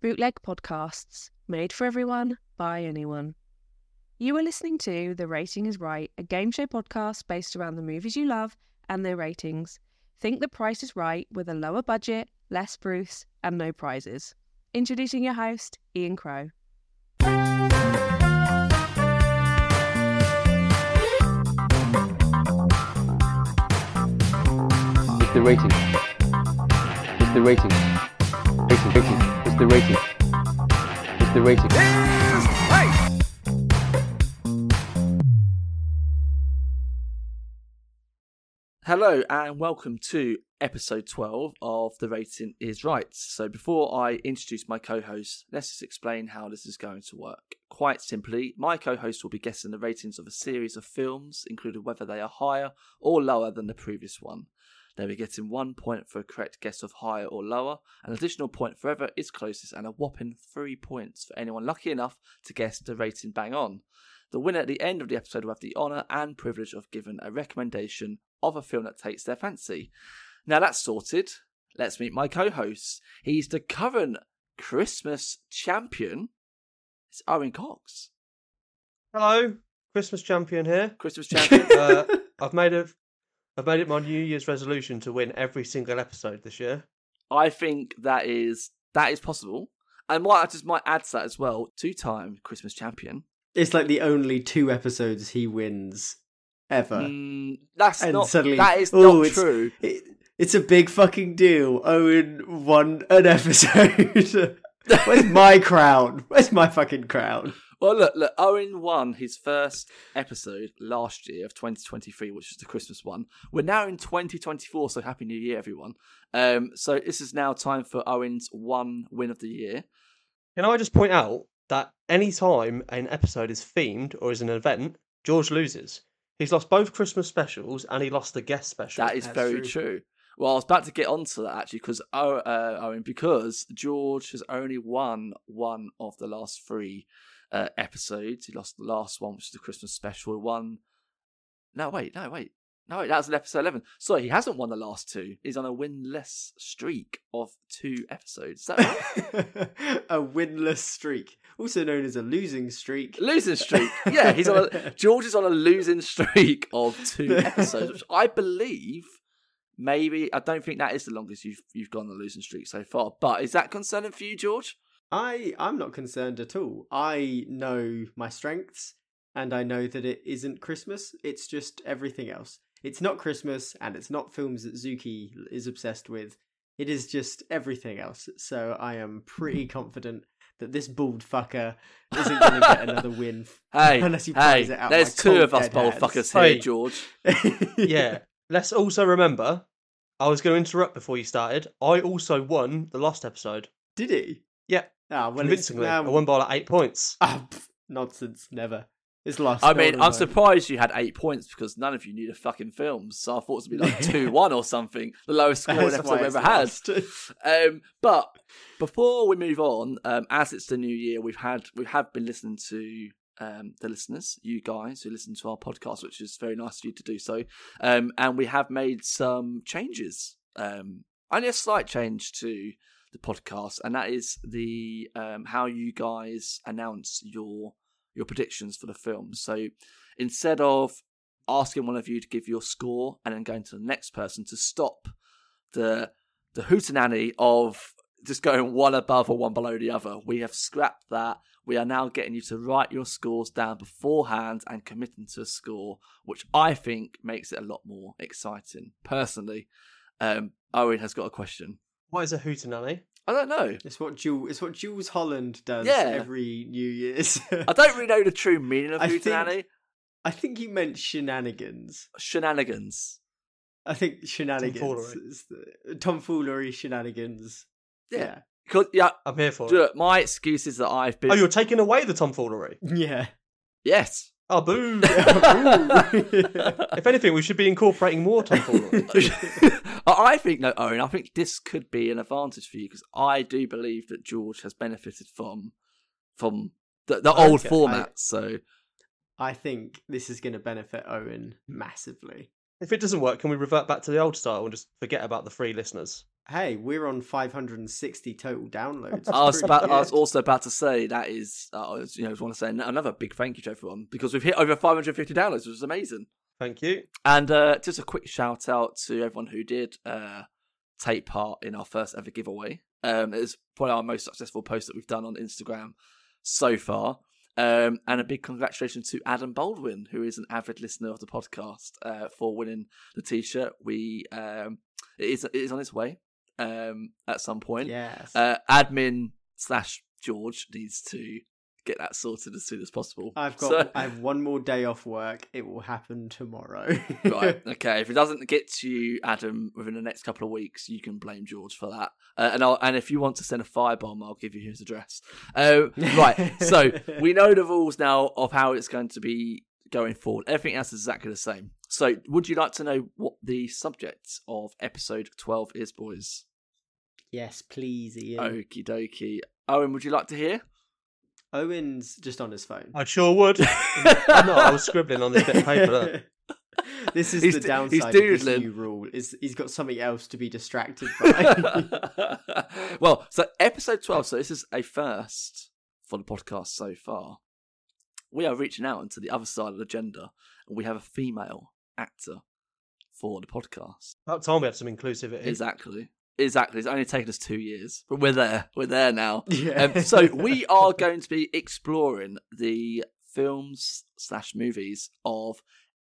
bootleg podcasts made for everyone by anyone. You are listening to The Rating is Right, a game show podcast based around the movies you love and their ratings. Think the price is right with a lower budget, less Bruce, and no prizes. Introducing your host, Ian Crow. It's the rating. It's the rating. Rating, rating. The rating. It's the rating. Hello and welcome to episode 12 of The Rating is Right. So, before I introduce my co host, let's just explain how this is going to work. Quite simply, my co host will be guessing the ratings of a series of films, including whether they are higher or lower than the previous one. They'll be getting one point for a correct guess of higher or lower, an additional point for whoever is closest, and a whopping three points for anyone lucky enough to guess the rating bang on. The winner at the end of the episode will have the honour and privilege of giving a recommendation of a film that takes their fancy. Now that's sorted. Let's meet my co host. He's the current Christmas champion. It's Owen Cox. Hello, Christmas champion here. Christmas champion. Uh, I've made it. I've made it my New Year's resolution to win every single episode this year. I think that is that is possible. And what I just might add to that as well, two time Christmas champion. It's like the only two episodes he wins ever. Mm, that's and not suddenly, that is oh, not it's, true. It, it's a big fucking deal. Owen won an episode. Where's my crown? Where's my fucking crown? Well, look, look. Owen won his first episode last year of 2023, which is the Christmas one. We're now in 2024, so happy New Year, everyone. Um, so this is now time for Owen's one win of the year. Can I just point out that any time an episode is themed or is an event, George loses. He's lost both Christmas specials and he lost the guest special. That is That's very true. true. Well, I was about to get onto that actually because uh, Owen, because George has only won one of the last three uh, episodes. He lost the last one, which is the Christmas special. He won. No, wait, no, wait. No, wait, that was an episode 11. Sorry, he hasn't won the last two. He's on a winless streak of two episodes. Is that right? a winless streak, also known as a losing streak. losing streak. Yeah, he's on a, George is on a losing streak of two episodes, which I believe maybe I don't think that is the longest you've you've gone on a losing streak so far. But is that concerning for you, George? I I'm not concerned at all. I know my strengths and I know that it isn't Christmas. It's just everything else. It's not Christmas and it's not films that Zuki is obsessed with. It is just everything else. So I am pretty confident that this bald fucker isn't going to get another win Hey, unless he hey, plays it out. there's two of us dead bold fuckers here, Hey. George. yeah. Let's also remember, I was going to interrupt before you started. I also won the last episode. Did he? Yeah, Ah, well, it's convincingly. now. I won by like eight points. Ah, pff, nonsense. Never. It's lost. I mean, I'm vote. surprised you had eight points because none of you knew the fucking films. So I thought it would be like two one or something, the lowest score an That's episode why we've it's ever had. Um, but before we move on, um, as it's the new year, we've had we have been listening to um, the listeners, you guys who listen to our podcast, which is very nice of you to do so. Um, and we have made some changes, um, only a slight change to the podcast, and that is the um, how you guys announce your your predictions for the film. So instead of asking one of you to give your score and then going to the next person to stop the the hootenanny of just going one above or one below the other. We have scrapped that. We are now getting you to write your scores down beforehand and committing to a score, which I think makes it a lot more exciting. Personally, um, Owen has got a question. What is a hootenanny? I don't know. It's what Jools. It's what Jools Holland does Yeah. every New Year's. I don't really know the true meaning of I think- hootenanny. I think you meant shenanigans. Shenanigans. I think shenanigans. Tomfoolery. is the, tomfoolery shenanigans. Yeah. Because yeah, I'm here for it. look, my excuse is that I've been. Oh, you're taking away the tomfoolery. Yeah. yes. Oh, boo. Yeah. if anything, we should be incorporating more tomfoolery. I think no, Owen. I think this could be an advantage for you because I do believe that George has benefited from from the, the old Okay, format. I- So I think this is going to benefit Owen massively. if it doesn't work, can we revert back to the old style and just forget about the free listeners? Hey, we're on 560 total downloads. I was about, I was also about to say that is, uh, I was, you know, I just want to say another big thank you to everyone because we've hit over 550 downloads, which is amazing. Thank you. And uh, just a quick shout out to everyone who did uh, take part in our first ever giveaway. Um, it's probably our most successful post that we've done on Instagram so far. Um, and a big congratulations to Adam Baldwin, who is an avid listener of the podcast, uh, for winning the T-shirt. We um, it is it is on its way um, at some point. Yes. Uh, admin slash George needs to get that sorted as soon as possible. I've got. So- I have one more day off work. It will happen tomorrow. right. Okay. If it doesn't get to you, Adam, within the next couple of weeks, you can blame George for that. Uh, and I'll, and if you want to send a firebomb, I'll give you his address. Uh, right. So we know the rules now of how it's going to be going forward. Everything else is exactly the same. So would you like to know what the subject of episode twelve is, boys? Yes, please, Ian. Okie dokie. Owen, would you like to hear? Owen's just on his phone. I sure would. I'm not. I was scribbling on this bit of paper. Look. this is He's the d- downside he's of this new rule. Is he's got something else to be distracted by. well, so episode 12, so this is a first for the podcast so far. We are reaching out into the other side of the gender, and we have a female actor for the podcast. About time we had some inclusivity. Exactly. Exactly. It's only taken us two years, but we're there. We're there now. yeah. Um, so we are going to be exploring the films slash movies of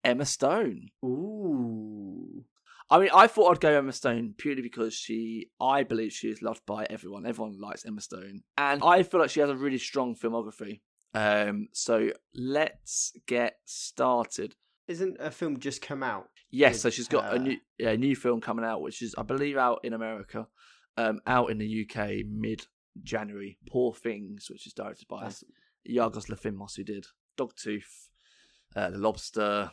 Emma Stone. Ooh. I mean, I thought I'd go Emma Stone purely because she, I believe she is loved by everyone. Everyone likes Emma Stone. And I feel like she has a really strong filmography. Um, so let's get started. Isn't a film just come out? Yes, so she's got a new, yeah, new film coming out, which is, I believe, out in America, um, out in the UK mid January. Poor Things, which is directed by That's- Yorgos Lanthimos, who did Dogtooth, uh, The Lobster,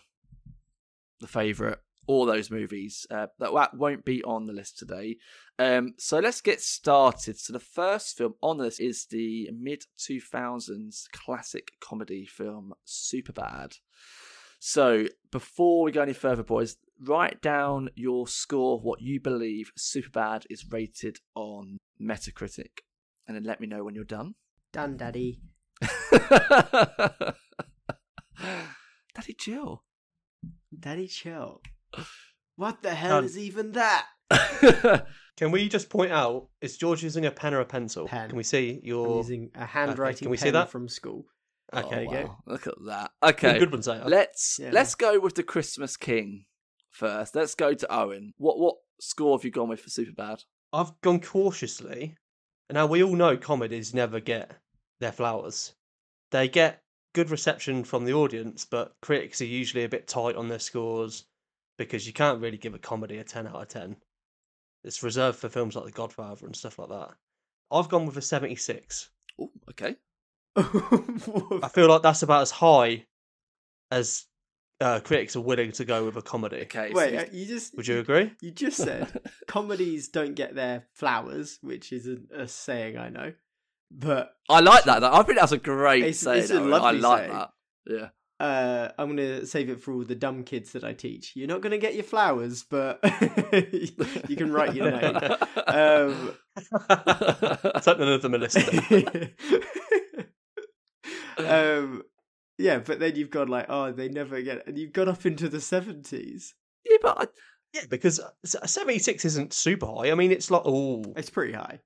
The Favourite, all those movies. Uh, that won't be on the list today. Um, so let's get started. So the first film on the list is the mid 2000s classic comedy film Superbad. So before we go any further, boys, write down your score, what you believe Superbad is rated on Metacritic, and then let me know when you're done. Done, Daddy. Daddy, chill. Daddy, chill. What the hell Done. is even that? Can we just point out, is George using a pen or a pencil? Pen. Can we see I'm your. using a handwriting can we see pen that? from school. Oh, okay, oh, go. wow. Look at that. Okay, Good ones, let's Yeah. let's go with the Christmas King first. Let's go to Owen. What what score have you gone with for Superbad? I've gone cautiously. Now, we all know comedies never get their flowers. They get good reception from the audience, but critics are usually a bit tight on their scores because you can't really give a comedy a 10 out of 10. It's reserved for films like The Godfather and stuff like that. I've gone with a 76. Oh, okay. I feel like that's about as high as uh, critics are willing to go with a comedy. Okay. so Wait, you- uh, you just Would you agree? You just said comedies don't get their flowers, which is a, a saying I know. But I like that. though. I think that's a great It's- saying. it's a Owen. I like saying. that. Yeah. Uh, I'm gonna save it for all the dumb kids that I teach. You're not gonna get your flowers, but you can write your name. Um, I don't know if them are listening. Um, yeah, but then you've got like, oh, they never get, and you've got up into the seventies. yeah, but I, Yeah, because 76 isn't super high. I mean, it's like, oh, It's pretty high.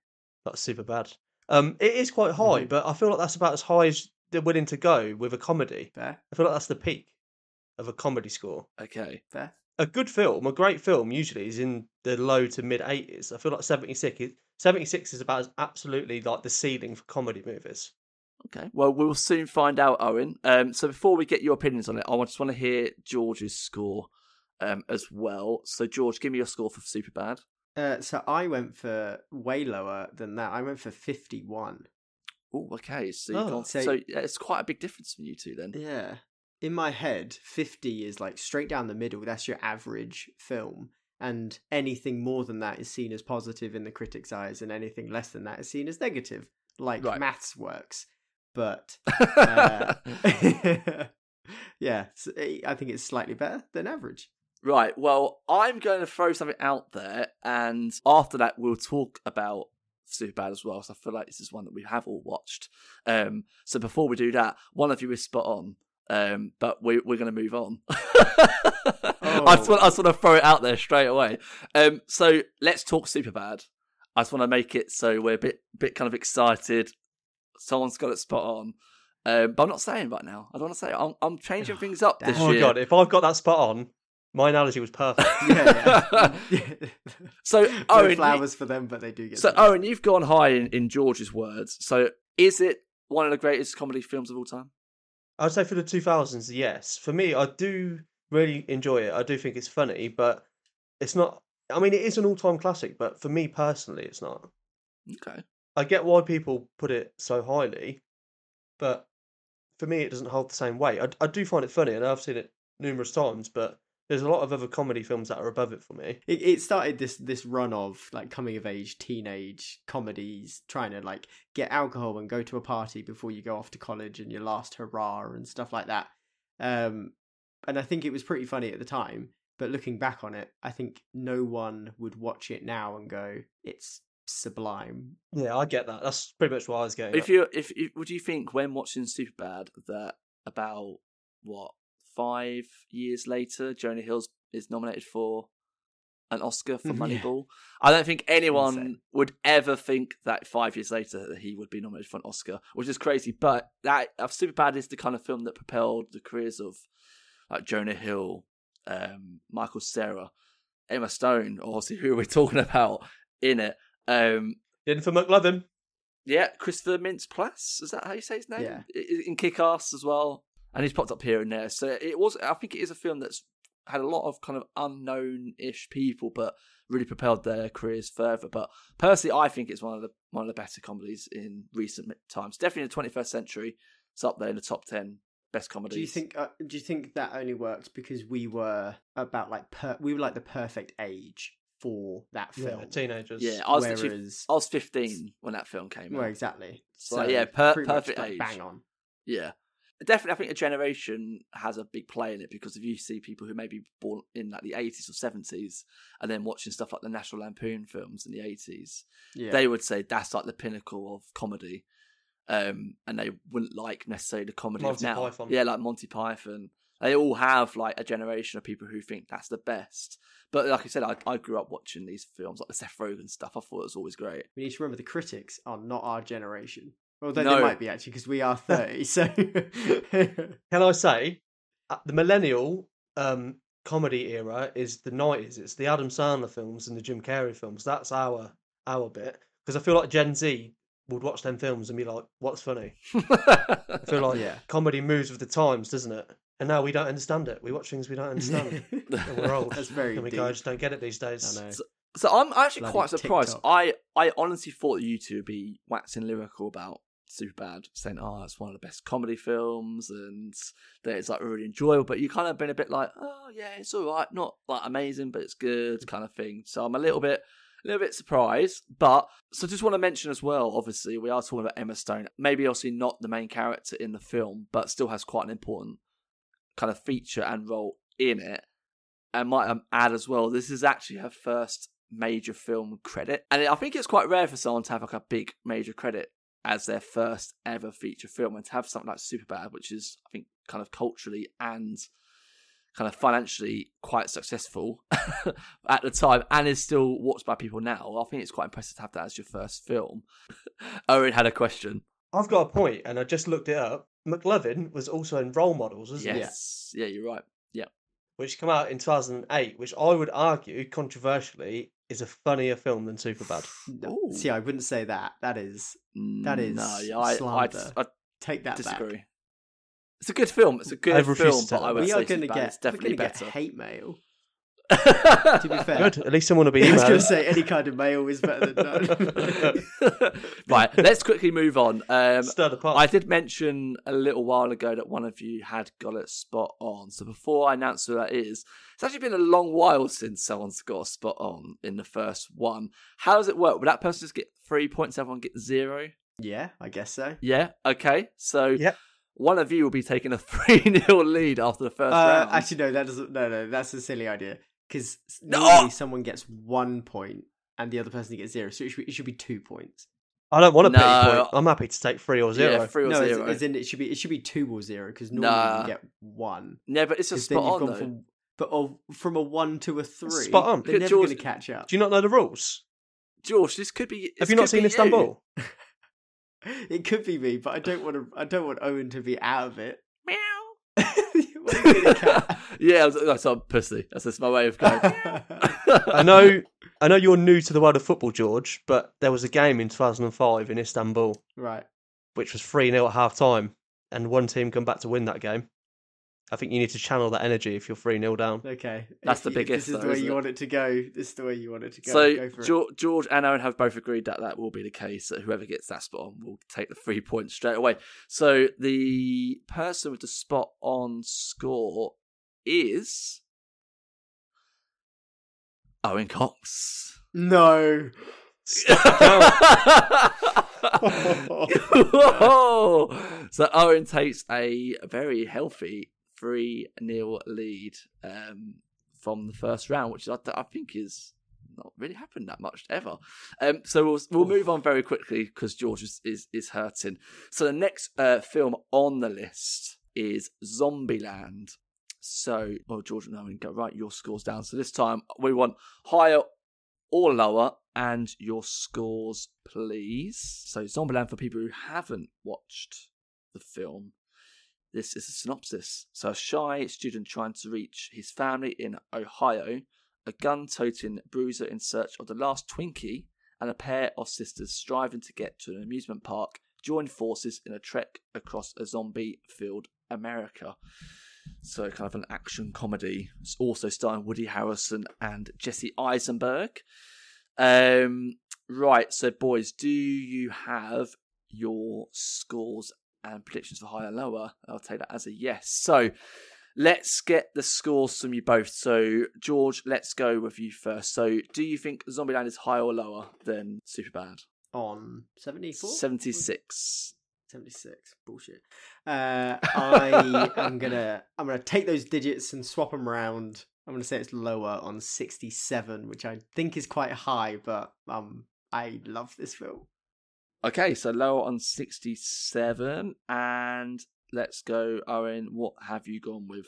that's super bad. Um, it is quite high, Mhm. but I feel like that's about as high as they're willing to go with a comedy. Fair, I feel like that's the peak of a comedy score. okay. fair. A good film, a great film, usually is in the low to mid 80s. I feel like 76 is 76 is about as absolutely like the ceiling for comedy movies. Okay. Well, we'll soon find out, Owen. Um, so before we get your opinions on it, I just want to hear George's score um, as well. So, George, give me your score for Superbad. Uh, so I went for way lower than that. I went for fifty-one. Oh, okay. So, you've Oh. gone, So- so yeah, it's quite a big difference from you two then. Yeah. In my head, 50 is like straight down the middle. That's your average film. And anything more than that is seen as positive in the critic's eyes, and anything less than that is seen as negative, like Right. maths works. But uh, yeah, I think it's slightly better than average. Right. Well, I'm going to throw something out there, and after that, we'll talk about Superbad as well. So I feel like this is one that we have all watched. Um, so before we do that, one of you is spot on, um, but we, we're going to move on. I, just want, I just want to throw it out there straight away. Um, so let's talk Superbad. I just want to make it so we're a bit, bit kind of excited. Someone's got it spot on. Um, but I'm not saying right now. I don't want to say it. I'm, I'm changing things up this Oh my year. god, if I've got that spot on, my analogy was perfect. yeah, yeah. So, no Owen, you- flowers for them, but they do get. So, some. Owen, you've gone high in, in George's words. So, is it one of the greatest comedy films of all time? I'd say for the 2000s, yes. For me, I do really enjoy it. I do think it's funny, but it's not. I mean, it is an all time classic, but for me personally, it's not. Okay. I get why people put it so highly, but for me, it doesn't hold the same weight. I, I do find it funny, and I've seen it numerous times, but there's a lot of other comedy films that are above it for me. it, it started this this run of like coming of age teenage comedies trying to like get alcohol and go to a party before you go off to college and your last hurrah and stuff like that um and i think it was pretty funny at the time but looking back on it i think no one would watch it now and go it's sublime Yeah, I get that. That's pretty much what I was getting. If at. you, if, if would you think when watching Superbad that about what five years later, Jonah Hill's is nominated for an Oscar for Yeah. Moneyball? I don't think anyone Insane. would ever think that five years later that he would be nominated for an Oscar, which is crazy. But that uh, Superbad is the kind of film that propelled the careers of like Jonah Hill, um, Michael Cera, Emma Stone, obviously who we're talking about in it. Um, Jennifer McLovin. yeah, Christopher Mintz Plasse. Is that how you say his name? Yeah. I- I- In Kick Ass as well. And he's popped up here and there. So it was, I think it is a film that's had a lot of kind of unknown ish people, but really propelled their careers further. But personally, I think it's one of the one of the better comedies in recent times. Definitely in the twenty first century. It's up there in the top ten best comedies. do you think uh, do you think that only worked because we were about like per- we were like the perfect age for that film Yeah, teenagers. Yeah, I was literally, whereas I was fifteen when that film came out. well exactly So, yeah, per- pretty much, perfect like, age. bang on Yeah. Definitely, I think a generation has a big play in it because if you see people who may be born in like the 80s or 70s and then watching stuff like the National Lampoon films in the 80s, yeah they would say that's like the pinnacle of comedy. Um, and they wouldn't like necessarily the comedy Monty of now. Python. Yeah, like Monty Python. They all have like a generation of people who think that's the best. But like I said, I, I grew up watching these films, like the Seth Rogen stuff. I thought it was always great. we need to remember the critics are not our generation although No. they might be actually because we are 30 so Can I say, uh, the millennial um, comedy era is the nineties. It's the Adam Sandler films and the Jim Carrey films. That's our our bit because I feel like Gen Z would watch them films and be like, "What's funny?" I feel like Yeah. comedy moves with the times, doesn't it? And now we don't understand it. We watch things we don't understand. and we're old. that's very and we deep. go, I just don't get it these days. I know. So I'm actually Bloody quite surprised. TikTok. I I honestly thought that you two would be waxing lyrical about Superbad, saying, "Oh, it's one of the best comedy films," and that it's like really enjoyable. But you kind of been a bit like, "Oh, yeah, it's all right, not like amazing, but it's good," mm. kind of thing. So I'm a little bit. A little bit surprised, but so just want to mention as well. Obviously, we are talking about Emma Stone. Maybe obviously not the main character in the film, but still has quite an important kind of feature and role in it. And might um, add as well, this is actually her first major film credit, and I think it's quite rare for someone to have like a big major credit as their first ever feature film, and to have something like Superbad, which is I think kind of culturally and kind of financially quite successful at the time, and is still watched by people now. I think it's quite impressive to have that as your first film. Owen had a question. I've got a point, and I just looked it up. McLovin was also in Role Models, wasn't he? Yes, yeah, you're right. Yeah, Which came out in 2008, which I would argue, controversially, is a funnier film than Superbad. No, see i wouldn't say that that is That is no, yeah, I, I, slander. I take that disagree. back It's a good film. It's a good I film, but I would we say are going to Superbad get definitely we're better. get hate mail to to be fair Good. At least someone will be I was going to say any kind of mail is better than none. right, let's quickly move on. Um, Stirred apart. I did mention a little while ago that one of you had got it spot on. So before I announce who that is, it's actually been a long while since someone's got a spot on in the first one. How does it work? Would that person just get three points? Everyone get zero? yeah, I guess so. Yeah. Okay. So Yep. one of you will be taking a 3 0 lead after the first Uh, round. actually, no, that doesn't. No, no, that's a silly idea. Because No! normally someone gets one point and the other person gets zero, so it should be, it should be two points. I don't want a pity No. point. I'm happy to take three or zero. Yeah, 3 or no, as, 0. as in it should be it should be two or zero because normally Nah. you get one. yeah, but it's 'Cause just then spot on, though. from but of, from a one to a three. spot on. They're never going to catch up. Do you not know the rules? George, this could be. Have you not seen Istanbul? It could be me, but I don't want to. I don't want Owen to be out of it. Meow. What are you gonna cat? yeah, I was, that's I'm pussy. That's just my way of going. I know, I know you're new to the world of football, George, but there was a game in 2005 in Istanbul right. which was 3 0 at half time, and one team come back to win that game. I think you need to channel that energy if you're 3 0 down. Okay. That's If the you- biggest, This is though, the way you it? want it to go. This is the way you want it to go. so go for it. George, George and Owen have both agreed that that will be the case. That whoever gets that spot on will take the three points straight away. So the person with the spot on score is Owen Cox. No. Whoa! So Owen takes a very healthy 3 0 lead um, from the first round, which I, I think is not really happened that much ever. Um, so we'll, we'll move on very quickly because George is, is, is hurting. So the next uh, film on the list is Zombieland. So, well, George and Owen, go write your scores down. So this time we want higher or lower and your scores, please. So, Zombieland, for people who haven't watched the film, this is a synopsis. So, a shy student trying to reach his family in Ohio, a gun toting bruiser in search of the last Twinkie, and a pair of sisters striving to get to an amusement park join forces in a trek across a zombie filled America. So, kind of an action comedy. It's also starring Woody Harrelson and Jesse Eisenberg. Um, right, so boys, do you have your scores and predictions for higher and lower? I'll take that as a yes. So, let's get the scores from you both. So, George, let's go with you first. So, do you think Zombieland is higher or lower than Superbad? On 74? 76. 76 bullshit uh i am gonna i'm gonna take those digits and swap them around i'm gonna say it's lower on 67 which i think is quite high but um i love this film Okay, so lower on 67. And let's go, Owen. What have you gone with?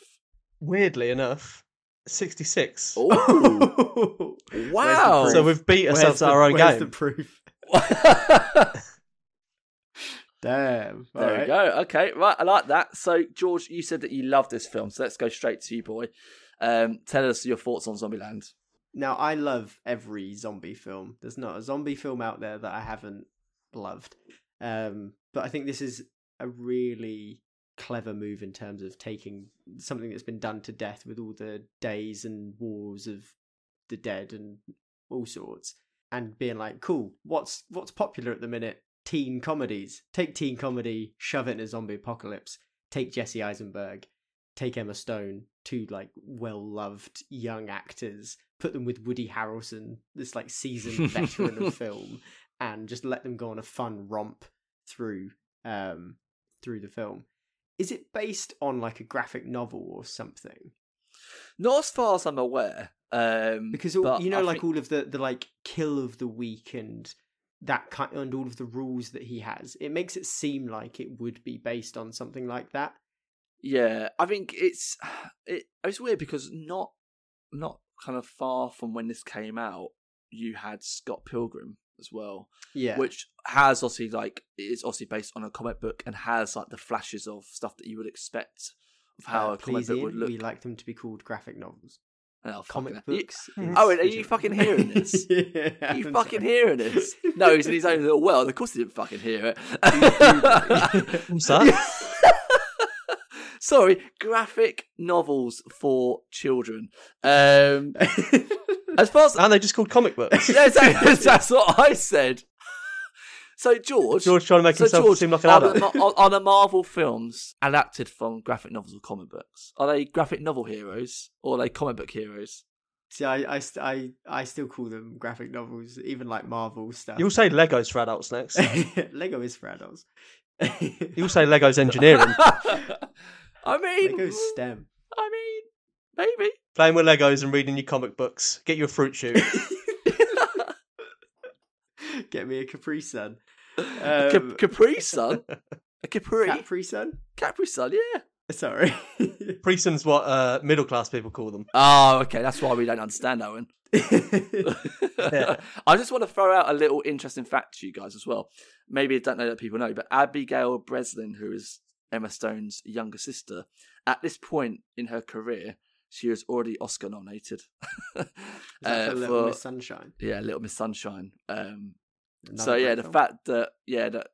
Weirdly enough, 66. Oh, wow. So we've beat Where's ourselves the- at our own where's game. the proof damn There we go. Okay, right. I like that. So, George, you said that you love this film, so let's go straight to you, boy. Um, tell us your thoughts on Zombieland. Now, I love every zombie film. There's not a zombie film out there that I haven't loved. Um, but I think this is a really clever move in terms of taking something that's been done to death with all the days and wars of the dead and all sorts and being like cool what's what's popular at the minute? Teen comedies. Take teen comedy shove it in a zombie apocalypse. Take jesse eisenberg. Take emma stone two like well loved young actors. Put them with woody harrelson this like seasoned veteran of film and just let them go on a fun romp through um through the film. Is it based on like a graphic novel or something? Not as far as I'm aware. Um, because all, you know I like think- all of the the like kill of the week and that kind and all of the rules that he has it makes it seem like it would be based on something like that. Yeah, I think it's it, it's weird because not not kind of far from when this came out, you had Scott Pilgrim as well, yeah which has obviously like is obviously based on a comic book and has like the flashes of stuff that you would expect of how Uh, a comic book Ian, would look. we like them to be called graphic novels Oh, comic books You- Oh, are you fucking hearing this? yeah, Are you I'm fucking sorry. hearing this? No, he's in his own little world. Of course, he didn't fucking hear it. What's that? Sorry, graphic novels for children. Um, as far as and they're just called comic books. Yeah, exactly, that's what I said. So George, George trying to make so himself George, seem like an are the, adult. are, are the Marvel films adapted from graphic novels or comic books? Are they graphic novel heroes or are they comic book heroes? See, I, I, I, I still call them graphic novels, even like Marvel stuff. You'll say Legos for adults next. Lego is for adults. You'll say Lego's engineering. I mean, Lego STEM. I mean, maybe. Playing with Legos and reading your comic books. Get you a fruit shoot. Get me a Capri Sun. Um, Cap- Capri Sun, a Capri, Capri Sun? Capri Sun, yeah. Sorry. Preson's what uh, middle class people call them. Oh, okay. That's why we don't understand Owen. Yeah. I just want to throw out a little interesting fact to you guys as well. Maybe I don't know that people know, but Abigail Breslin, who is Emma Stone's younger sister, at this point in her career, she was already Oscar nominated. Uh, for Little for- Miss Sunshine? yeah, Little Miss Sunshine. Um, so yeah, the film. fact that yeah that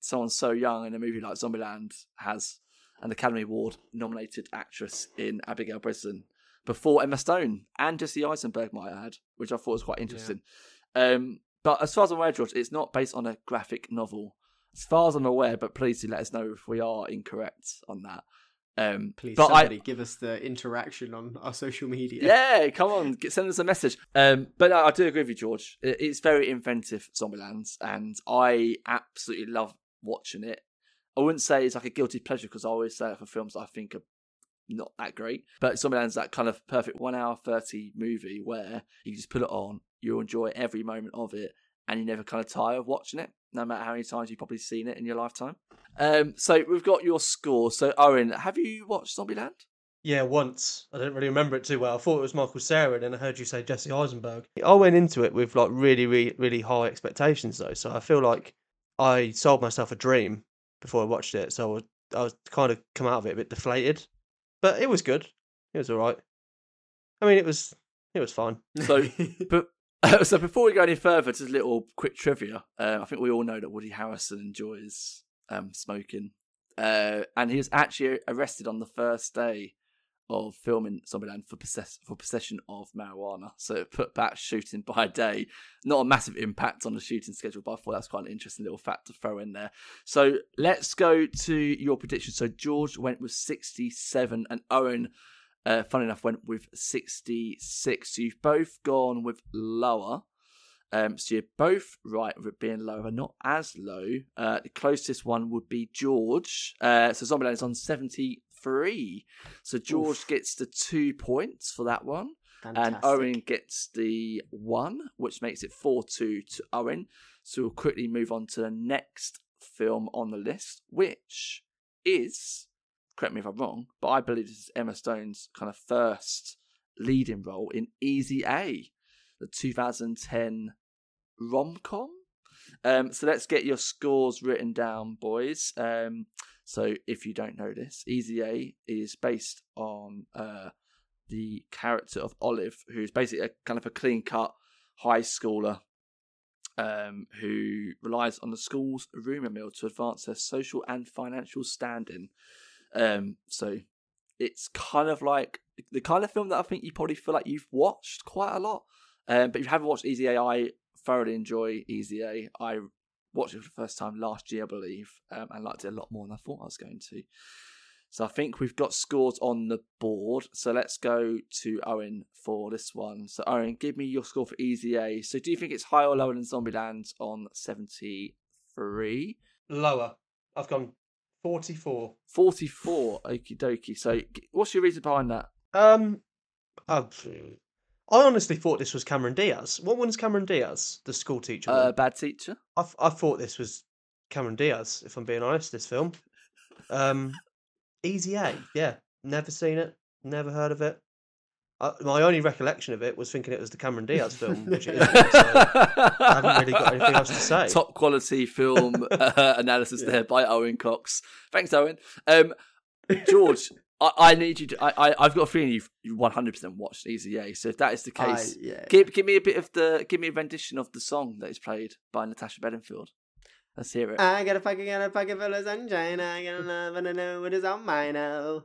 someone so young in a movie like Zombieland has an Academy Award nominated actress in Abigail Breslin before Emma Stone and Jesse Eisenberg might add, which I thought was quite interesting. Um, but as far as I'm aware, George, it's not based on a graphic novel. As far as I'm aware, but please do let us know if we are incorrect on that. Um, Please, but somebody I, give us the interaction on our social media. yeah, come on, get, send us a message. Um, but no, I do agree with you, George. It, it's very inventive, Zombieland, and I absolutely love watching it. I wouldn't say it's like a guilty pleasure because I always say it for films I think are not that great. But Zombieland's is that kind of perfect one hour thirty movie where you just put it on, you enjoy every moment of it, and you never kind of tire of watching it, no matter how many times you've probably seen it in your lifetime. Um, so we've got your score. So Owen, have you watched Zombieland? Yeah, once. I don't really remember it too well. I thought it was Michael Cera, and then I heard you say Jesse Eisenberg. I went into it with like really, really, really high expectations though, so I feel like I sold myself a dream before I watched it. So I was, I was kind of come out of it a bit deflated, but it was good. It was all right. I mean, it was it was fine. So, but so before we go any further, just a little quick trivia. Uh, I think we all know that Woody Harrelson enjoys um, smoking, uh, and he was actually arrested on the first day of filming Zombieland for possess for possession of marijuana. So it put back shooting by day. Not a massive impact on the shooting schedule, but I thought that's quite an interesting little fact to throw in there. So let's go to your prediction. So George went with sixty-seven, and Owen uh, fun enough, went with 66. So you've both gone with lower. Um, so you're both right with it being lower, not as low. Uh, the closest one would be George. Uh, so Zombieland is on 73. So George Oof. gets the two points for that one. Fantastic. And Owen gets the one, which makes it 4 2 to Owen. So we'll quickly move on to the next film on the list, which is, correct me if I'm wrong, but I believe this is Emma Stone's kind of first leading role in Easy A, the 2010 rom com. Um, so let's get your scores written down, boys. Um, so if you don't know this, Easy A is based on uh, the character of Olive, who's basically a kind of a clean cut high schooler um, who relies on the school's rumour mill to advance her social and financial standing. Um, so it's kind of like the kind of film that I think you probably feel like you've watched quite a lot. Um, but if you haven't watched Easy A, I thoroughly enjoy Easy A. I watched it for the first time last year, I believe, um, and liked it a lot more than I thought I was going to. So I think we've got scores on the board. So let's go to Owen for this one. So Owen, give me your score for Easy A. So do you think it's higher or lower than Zombieland on 73? Lower. I've gone forty-four. 44. Okie dokie. So what's your reason behind that? Um, I, I honestly thought this was Cameron Diaz. What one's Cameron Diaz? The school teacher. Uh, one? bad teacher? I, I thought this was Cameron Diaz, if I'm being honest, this film. Um, Easy A, yeah. Never seen it, never heard of it. I, my only recollection of it was thinking it was the Cameron Diaz film, which it isn't. So I haven't really got anything else to say. Top quality film uh, analysis Yeah. there by Owen Cox. Thanks, Owen. Um, George, I, I need you to. I, I, I've got a feeling you've, you've 100% watched Easy A. So if that is the I- case, yeah. give, give me a bit of the. Give me a rendition of the song that is played by Natasha Bedingfield. Let's hear it. I got a pocket, got a pocket full of sunshine. I got love and I know what is on mine now.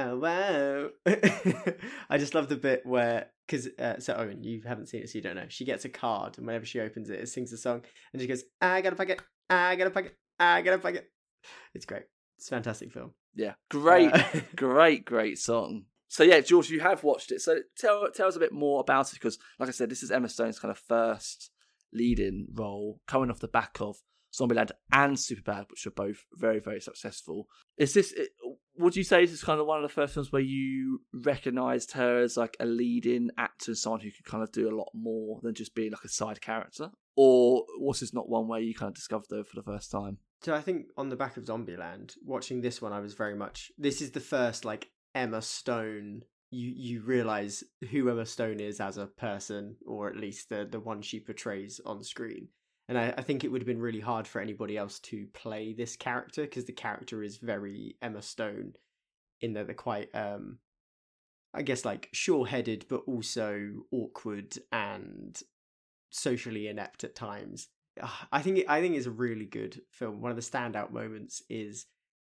Oh wow! I just love the bit where, because uh, so Owen, you haven't seen it, so you don't know. She gets a card, and whenever she opens it, it sings a song, and she goes, "I got a pocket, I got a pocket, I got a pocket." It's great. It's a fantastic film. Yeah, great, Uh, great, great song. So yeah, George, you have watched it. So tell tell us a bit more about it because, like I said, this is Emma Stone's kind of first leading role, coming off the back of Zombieland and Superbad, which were both very, very successful. Is this? Would you say this is kind of one of the first films where you recognised her as like a leading actor, someone who could kind of do a lot more than just being like a side character, or was this not one where you kind of discovered her for the first time? So I think on the back of Zombieland, watching this one, I was very much. This is the first like Emma Stone. You you realize who Emma Stone is as a person, or at least the the one she portrays on screen. And I, I think it would have been really hard for anybody else to play this character because the character is very Emma Stone, in that they're quite, um, I guess, like sure-headed, but also awkward and socially inept at times. I think I think it's a really good film. One of the standout moments is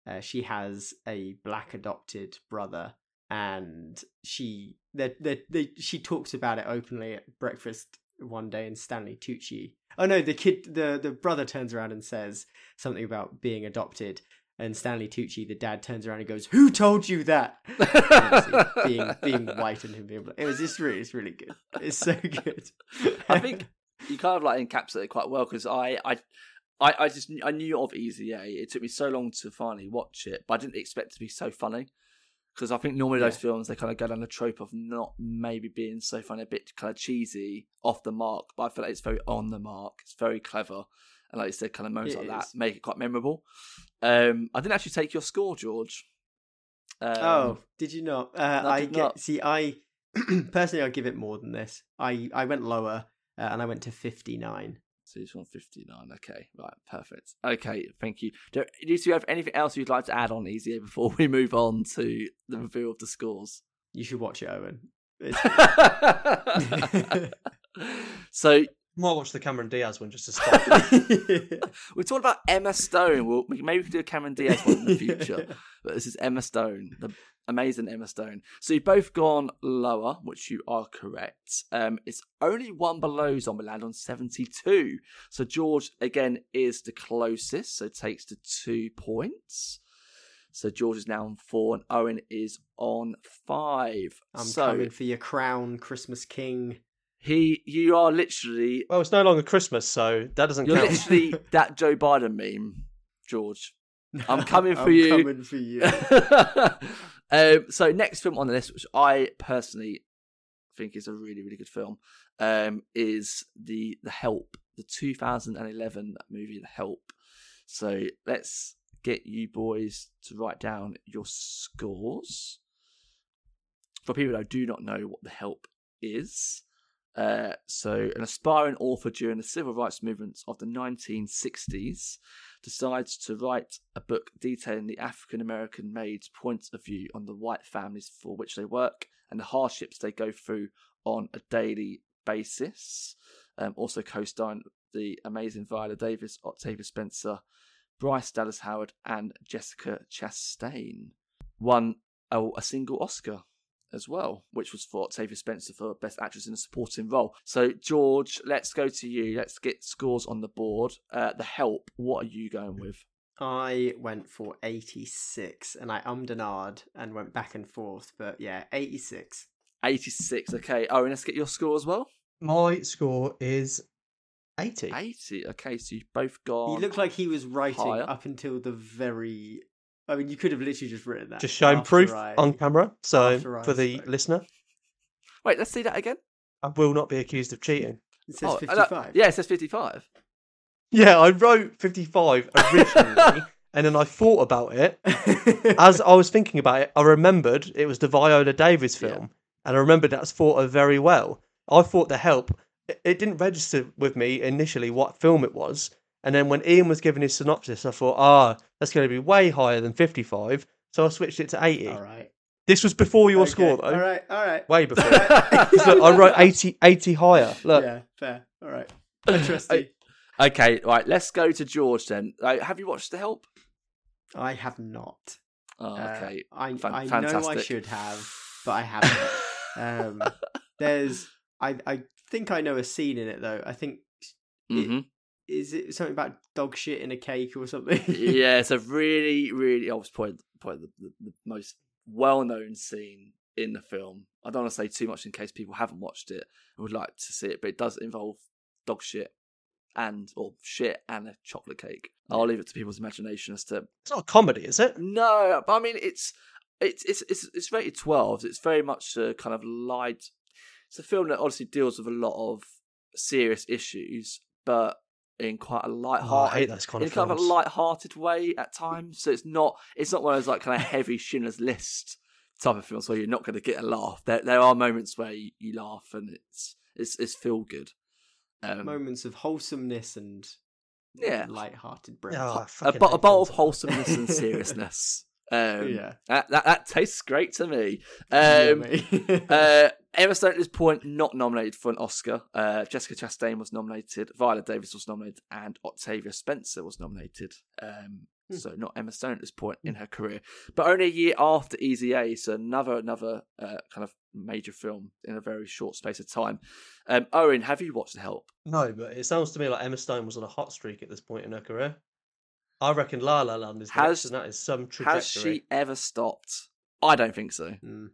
uh, she has a black adopted brother, and she that that she talks about it openly at breakfast one day, and Stanley Tucci. Oh no, the kid, the the brother turns around and says something about being adopted, and Stanley Tucci, the dad, turns around and goes, "Who told you that?" being being white and him being black. It was just really, it's really good. It's so good. I think you kind of like encapsulate it quite well because I, I, I, I just I knew of Easy A. It took me so long to finally watch it, but I didn't expect it to be so funny. Because I think normally those Yeah. films they kind of go down the trope of not maybe being so funny, a bit kind of cheesy, off the mark. But I feel like it's very on the mark. It's very clever, and like you said, kind of moments It like that make it quite memorable. Um, I didn't actually take your score, George. Um, oh, did you not? Uh, No, I I get not. see. I personally, I'll give it more than this. I I went lower, uh, and I went to fifty nine. So it's 159. Okay, right, perfect. Okay, thank you. Do, you have anything else you'd like to add on Easy before we move on to the reveal of the scores? You should watch it, Owen. So Might watch the Cameron Diaz one just to start. we're talking about Emma Stone. We'll, maybe we can do a Cameron Diaz one in the future. But this is Emma Stone, the amazing Emma Stone. So you've both gone lower, which you are correct. Um, it's only one below Zombieland on 72. So George, again, is the closest, so takes the two points. So George is now on four, and Owen is on five. I'm so coming for your crown, Christmas King. he, you are literally, well, it's no longer Christmas, so that doesn't you're count. literally that Joe Biden meme, George. I'm coming for I'm you. Coming for you. um, so next film on the list, which I personally think is a really really good film, um, is the The Help, the 2011 movie The Help. So let's get you boys to write down your scores. For people that do not know what The Help is, uh, so an aspiring author during the civil rights movements of the 1960s decides to write a book detailing the African American maids' point of view on the white families for which they work and the hardships they go through on a daily basis. Um, also co-starring the amazing Viola Davis, Octavia Spencer, Bryce Dallas Howard, and Jessica Chastain. Won a, a single Oscar as well, which was for Octavia Spencer for Best Actress in a Supporting Role. So, George, let's go to you. Let's get scores on the board. Uh, the Help, what are you going with? I went for 86 and I ummed and ahed and went back and forth, but yeah, 86. 86. Okay, Owen, let's get your score as well. My score is 80. 80. Okay, so you've both gone. He looked like he was writing higher. up until the very. I mean, you could have literally just written that. Just showing proof I- on camera. So for the spoke. listener, Wait, let's see that again. I will not be accused of cheating. It says Oh, uh, 55. yeah, it says 55. Yeah, I wrote 55 originally, and then I thought about it. As I was thinking about it, I remembered it was the Viola Davis Yeah. film, and I remembered that's thought of very well. I thought The Help, it- it didn't register with me initially what film it was, and then when Ian was giving his synopsis, I thought, ah, that's going to be way higher than 55, so I switched it to 80. All right. This was before your Okay, score, though. All right. All right. Way before. All right. 'Cause look, I wrote 80, 80 higher. Look, Yeah, fair. All right. Interesting. Okay, right, let's go to George then. Uh, have you watched The Help? I have not. Oh, Uh, okay. I, Fan- I know I should have, but I haven't. um, there's, I, I think I know a scene in it though. I think hmm is it something about dog shit in a cake or something? yeah, it's a really, really. I was probably, probably the, the, the most well-known scene in the film. I don't want to say too much in case people haven't watched it and would like to see it, but it does involve dog shit and or shit and a chocolate cake. I'll leave it to people's imagination as to It's not a comedy, is it? no, but I mean it's it's it's it's, it's rated twelve. It's very much a kind of light. It's a film that obviously deals with a lot of serious issues, but in quite a Oh, I light-hearted, hate those kind in of kind of a light-hearted way at times. So it's not it's not one of those like kind of heavy Schindler's List type of films where you're not going to get a laugh. There there are moments where you, you laugh and it's it's it's feel good. Um, Moments of wholesomeness and Yeah. light-hearted breath. Oh, I a, fucking a bottle of films like that. wholesomeness and seriousness. Um, Yeah. that, that that tastes great to me. Um, uh, Emma Stone at this point not nominated for an Oscar. Uh, Jessica Chastain was nominated. Viola Davis was nominated, and Octavia Spencer was nominated. Um, Hmm. So not Emma Stone at this point in her career, but only a year after Easy A. So another another uh, kind of major film in a very short space of time. Um, Owen, have you watched The Help? No, but it sounds to me like Emma Stone was on a hot streak at this point in her career. I reckon La La Land is Has- next, and that is some trajectory. Has she ever stopped? I don't think so. Mm.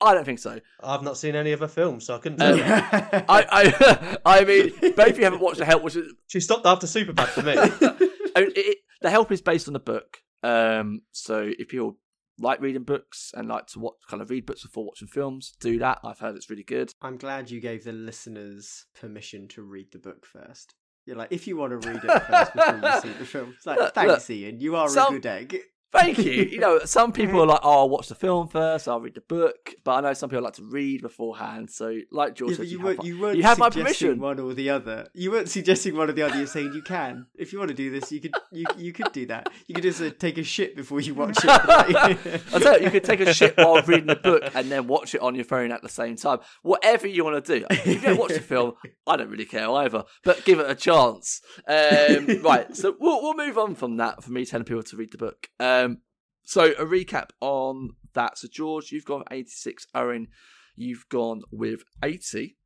I don't think so. I've not seen any of her films, so I couldn't tell Um, you. I, I, I mean, both of you haven't watched The Help, which is She stopped after Superbad for me. I mean, it, it- the help is based on a book. Um, so if people like reading books and like to watch, kind of read books before watching films, do that. I've heard it's really good. I'm glad you gave the listeners permission to read the book first. You're like, if you want to read it first before you see the film, it's like, Look, thanks, Ian. You are some- a good egg. Thank you. You know, some people are like, "Oh, I'll watch the film first. I'll read the book." But I know some people like to read beforehand. So, like George Yeah, said, you, weren't, my- you weren't you have my permission. one or the other. You weren't suggesting one or the other. You're saying you can. If you want to do this, you could. You you could do that. You could just uh, take a shit before you watch it. I tell you, you could take a shit while reading the book and then watch it on your phone at the same time. Whatever you want to do. If you don't watch the film, I don't really care either. But give it a chance. Um, right, so we'll we'll move on from that. For me, telling people to read the book. Um, so a recap on that. So George, you've gone eighty six. Owen, you've gone with eighty.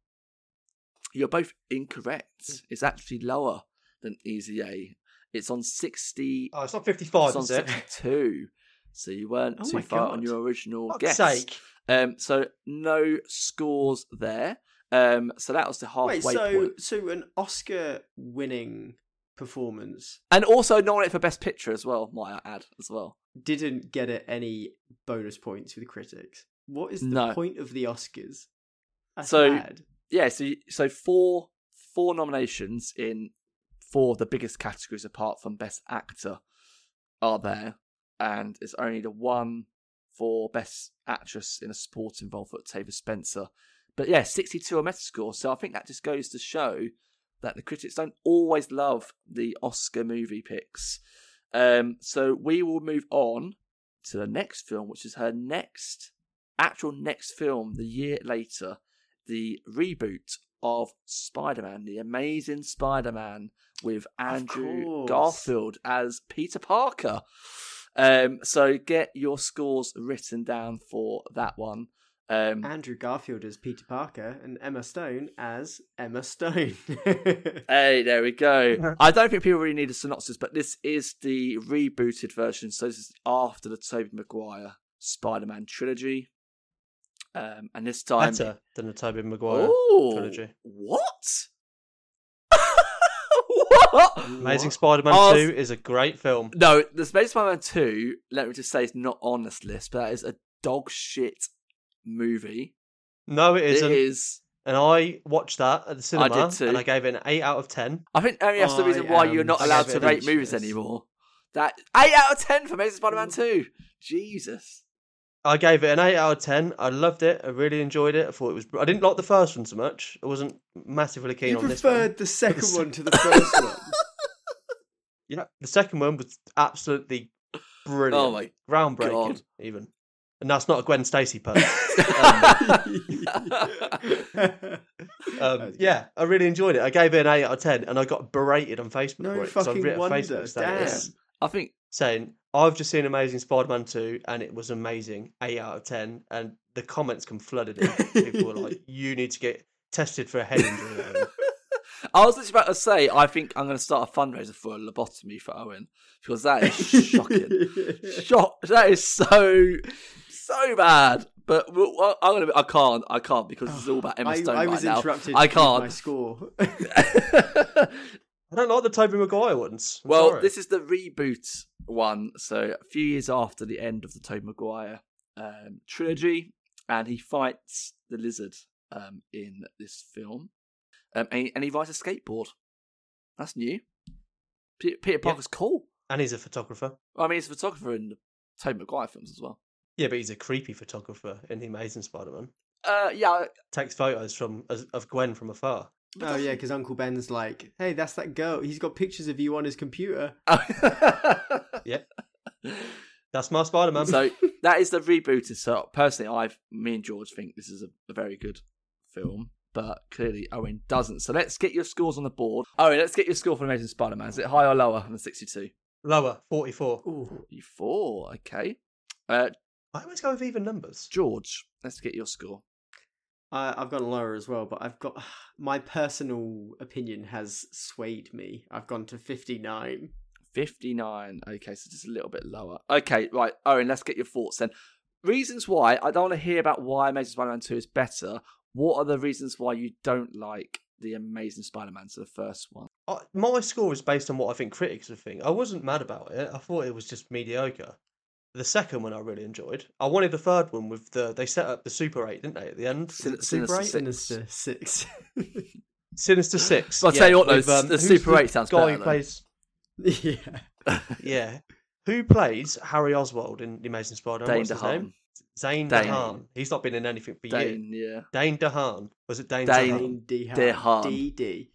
You're both incorrect. It's actually lower than Easy A. It's on sixty oh, it's not 55, it's on is it? 62. So you weren't Oh too far on your original guess. sake. Um, so no scores there. Um, so that was the halfway Wait, so point. so an Oscar-winning performance And also nominated for Best Picture as well, might I add, as well. didn't get it any bonus points with critics. What is the No. point of the Oscars? That's So- mad. Yeah, so so four four nominations in four of the biggest categories apart from Best Actor are there, and it's only the one for Best Actress in a supporting role for Octavia Spencer. But yeah, 62 on Metascore, so I think that just goes to show that the critics don't always love the Oscar movie picks. Um, so we will move on to the next film, which is her next actual next film the year later, the reboot of Spider-Man, the Amazing Spider-Man with Andrew. Garfield as Peter Parker. Um, so get your scores written down for that one. Um, Andrew Garfield as Peter Parker and Emma Stone as Emma Stone. Hey, there we go. I don't think people really need a synopsis, but this is the rebooted version. So this is after the Tobey Maguire Spider-Man trilogy, um, and this time, Better than the Tobey Maguire Ooh, trilogy. What? what? Amazing Spider-Man was- 2 is a great film. No, the Space Spider-Man Two. Let me just say, is not on this list, but that is a dog shit movie. No, it isn't. It is. And I watched that at the cinema, did too. and I gave it an 8 out of 10. I think only that's the I reason why you're am not allowed to speechless. rate movies anymore. That eight out of ten for Amazing Spider-Man Two. Jesus. I gave it an 8 out of 10. I loved it. I really enjoyed it. I thought it was. I didn't like the first one so much. I wasn't massively keen you on this one. preferred the second one to the first one. Yeah, the second one was absolutely brilliant. Oh my groundbreaking, God. even. And that's not a Gwen Stacy pun. um, yeah, I really enjoyed it. I gave it an eight out of ten, and I got berated on Facebook No for it. 'cause I fucking wrote a wonder, Facebook status damn. I think saying I've just seen Amazing Spider-Man two, and it was amazing, eight out of ten. And the comments come flooded in. People were like, "You need to get tested for a head injury." I was literally about to say I think I'm going to start a fundraiser for a lobotomy for Owen because that is shocking. Shock! That is so so bad. But we'll- well, I'm gonna. I can't. I can't because it's all about Emma I, Stone I right was now. interrupted. I can't. My score. I don't like the Tobey Maguire ones. I'm well, sorry. this is the reboot one. So a few years after the end of the Tobey Maguire um, trilogy, and he fights the lizard um, in this film, um, and, he, and he rides a skateboard. That's new. Peter, Peter Parker's cool. and he's a photographer. I mean, he's a photographer in the Tobey Maguire films as well. Yeah, but he's a creepy photographer in the Amazing Spider-Man. Uh, yeah, Takes photos from of- of Gwen from afar. Oh yeah, because Uncle Ben's like, "Hey, that's that girl. He's got pictures of you on his computer." yeah, that's my Spider-Man. so that is the rebooted. So personally, I, me and George think this is a, a very good film, but clearly Owen doesn't. So let's get your scores on the board. Owen, let's get your score for Amazing Spider-Man. Is it higher or lower than sixty-two? Lower, forty-four. Ooh. Forty-four. Okay. Uh, I always go with even numbers. George, let's get your score. I, I've gone lower as well, but I've got my personal opinion has swayed me. I've gone to fifty nine. 59. Okay, so just a little bit lower. Okay, right. Owen, let's get your thoughts then. Reasons why, I don't want to hear about why Amazing Spider Man 2 is better. What are the reasons why you don't like the Amazing Spider Man, so the first one? I, my score is based on what I think critics would think. I wasn't mad about it. I thought it was just mediocre. The second one I really enjoyed. I wanted the third one with the they set up the Super Eight, didn't they? At the end, Sin- Was it Super Sinister Eight, Six. Sinister six. Sinister Six. I'll tell you what, though, with, um, the Super Eight sounds guy better, who plays. yeah. Yeah, who plays Harry Oswald in The Amazing Spider-Man? Dane What's his DeHaan. name? Zane Dane. DeHaan. He's not been in anything for years. Dane, yeah. Dane DeHaan. Was it Dane, Dane- DeHaan? Dane DeHaan. D D.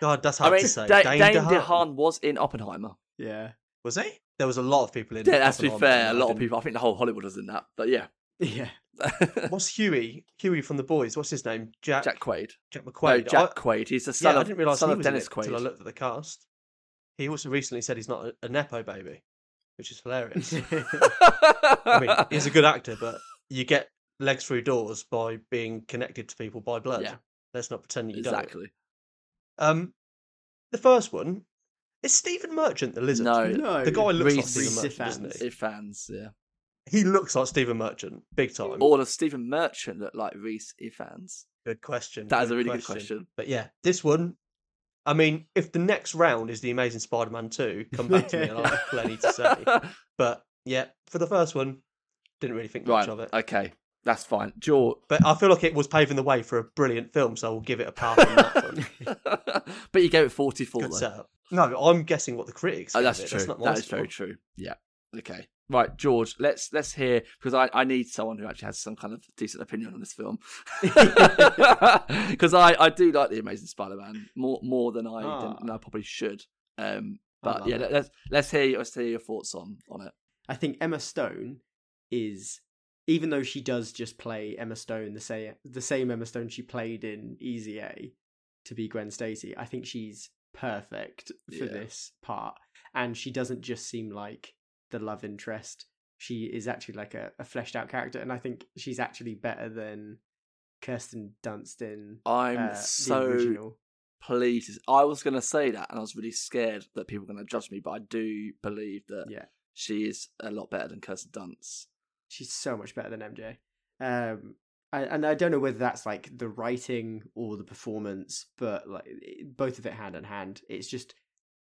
God, that's I hard mean, to say. Da- Dane, Dane DeHaan. DeHaan was in Oppenheimer. Yeah. Was he? There was a lot of people in. Yeah, that's to be fair. A lot of people, I think the whole Hollywood was in that, but yeah. Yeah. What's Huey? Huey from the boys. What's his name? Jack. Jack Quaid. Jack McQuaid. No, Jack I, Quaid. He's the yeah, son I of, didn't realise son he was Dennis Quaid. until I looked at the cast. He also recently said he's not a, a nepo baby, which is hilarious. I mean, he's a good actor, but you get legs through doors by being connected to people by blood. Yeah. Let's not pretend that you don't. exactly. Um, the first one is Stephen Merchant, the lizard. No, no. the guy looks like Rhys- Stephen Rhys Merchant, doesn't Ifans. he? If fans, yeah. He looks like Stephen Merchant, big time. Or does Stephen Merchant look like Rhys Ifans? Good question. That is a really good question. But yeah, this one. I mean, if the next round is the Amazing Spider-Man two, come back to me and I'll have plenty to say. But yeah, for the first one, didn't really think much right. of it. Okay. That's fine. George. But I feel like it was paving the way for a brilliant film, so I'll give it a pass on that one. but you gave it 44 Good though. setup. No, I'm guessing what the critics. Oh, that's it. true. That's not that is very true. Yeah. Okay. Right, George. Let's let's hear because I, I need someone who actually has some kind of decent opinion on this film because I, I do like the Amazing Spider-Man more more than I Ah. than I probably should. Um, but yeah, it. let's let's hear let's hear your thoughts on on it. I think Emma Stone is even though she does just play Emma Stone the same the same Emma Stone she played in Easy A to be Gwen Stacy, I think she's perfect for Yeah. this part. And she doesn't just seem like the love interest. She is actually like a, a fleshed out character, and I think she's actually better than Kirsten Dunst in I'm uh, so original. pleased. I was going to say that, and I was really scared that people were going to judge me, but I do believe that Yeah, she is a lot better than Kirsten Dunst. She's so much better than MJ. Um, I, and I don't know whether that's like the writing or the performance, but like both of it hand in hand. It's just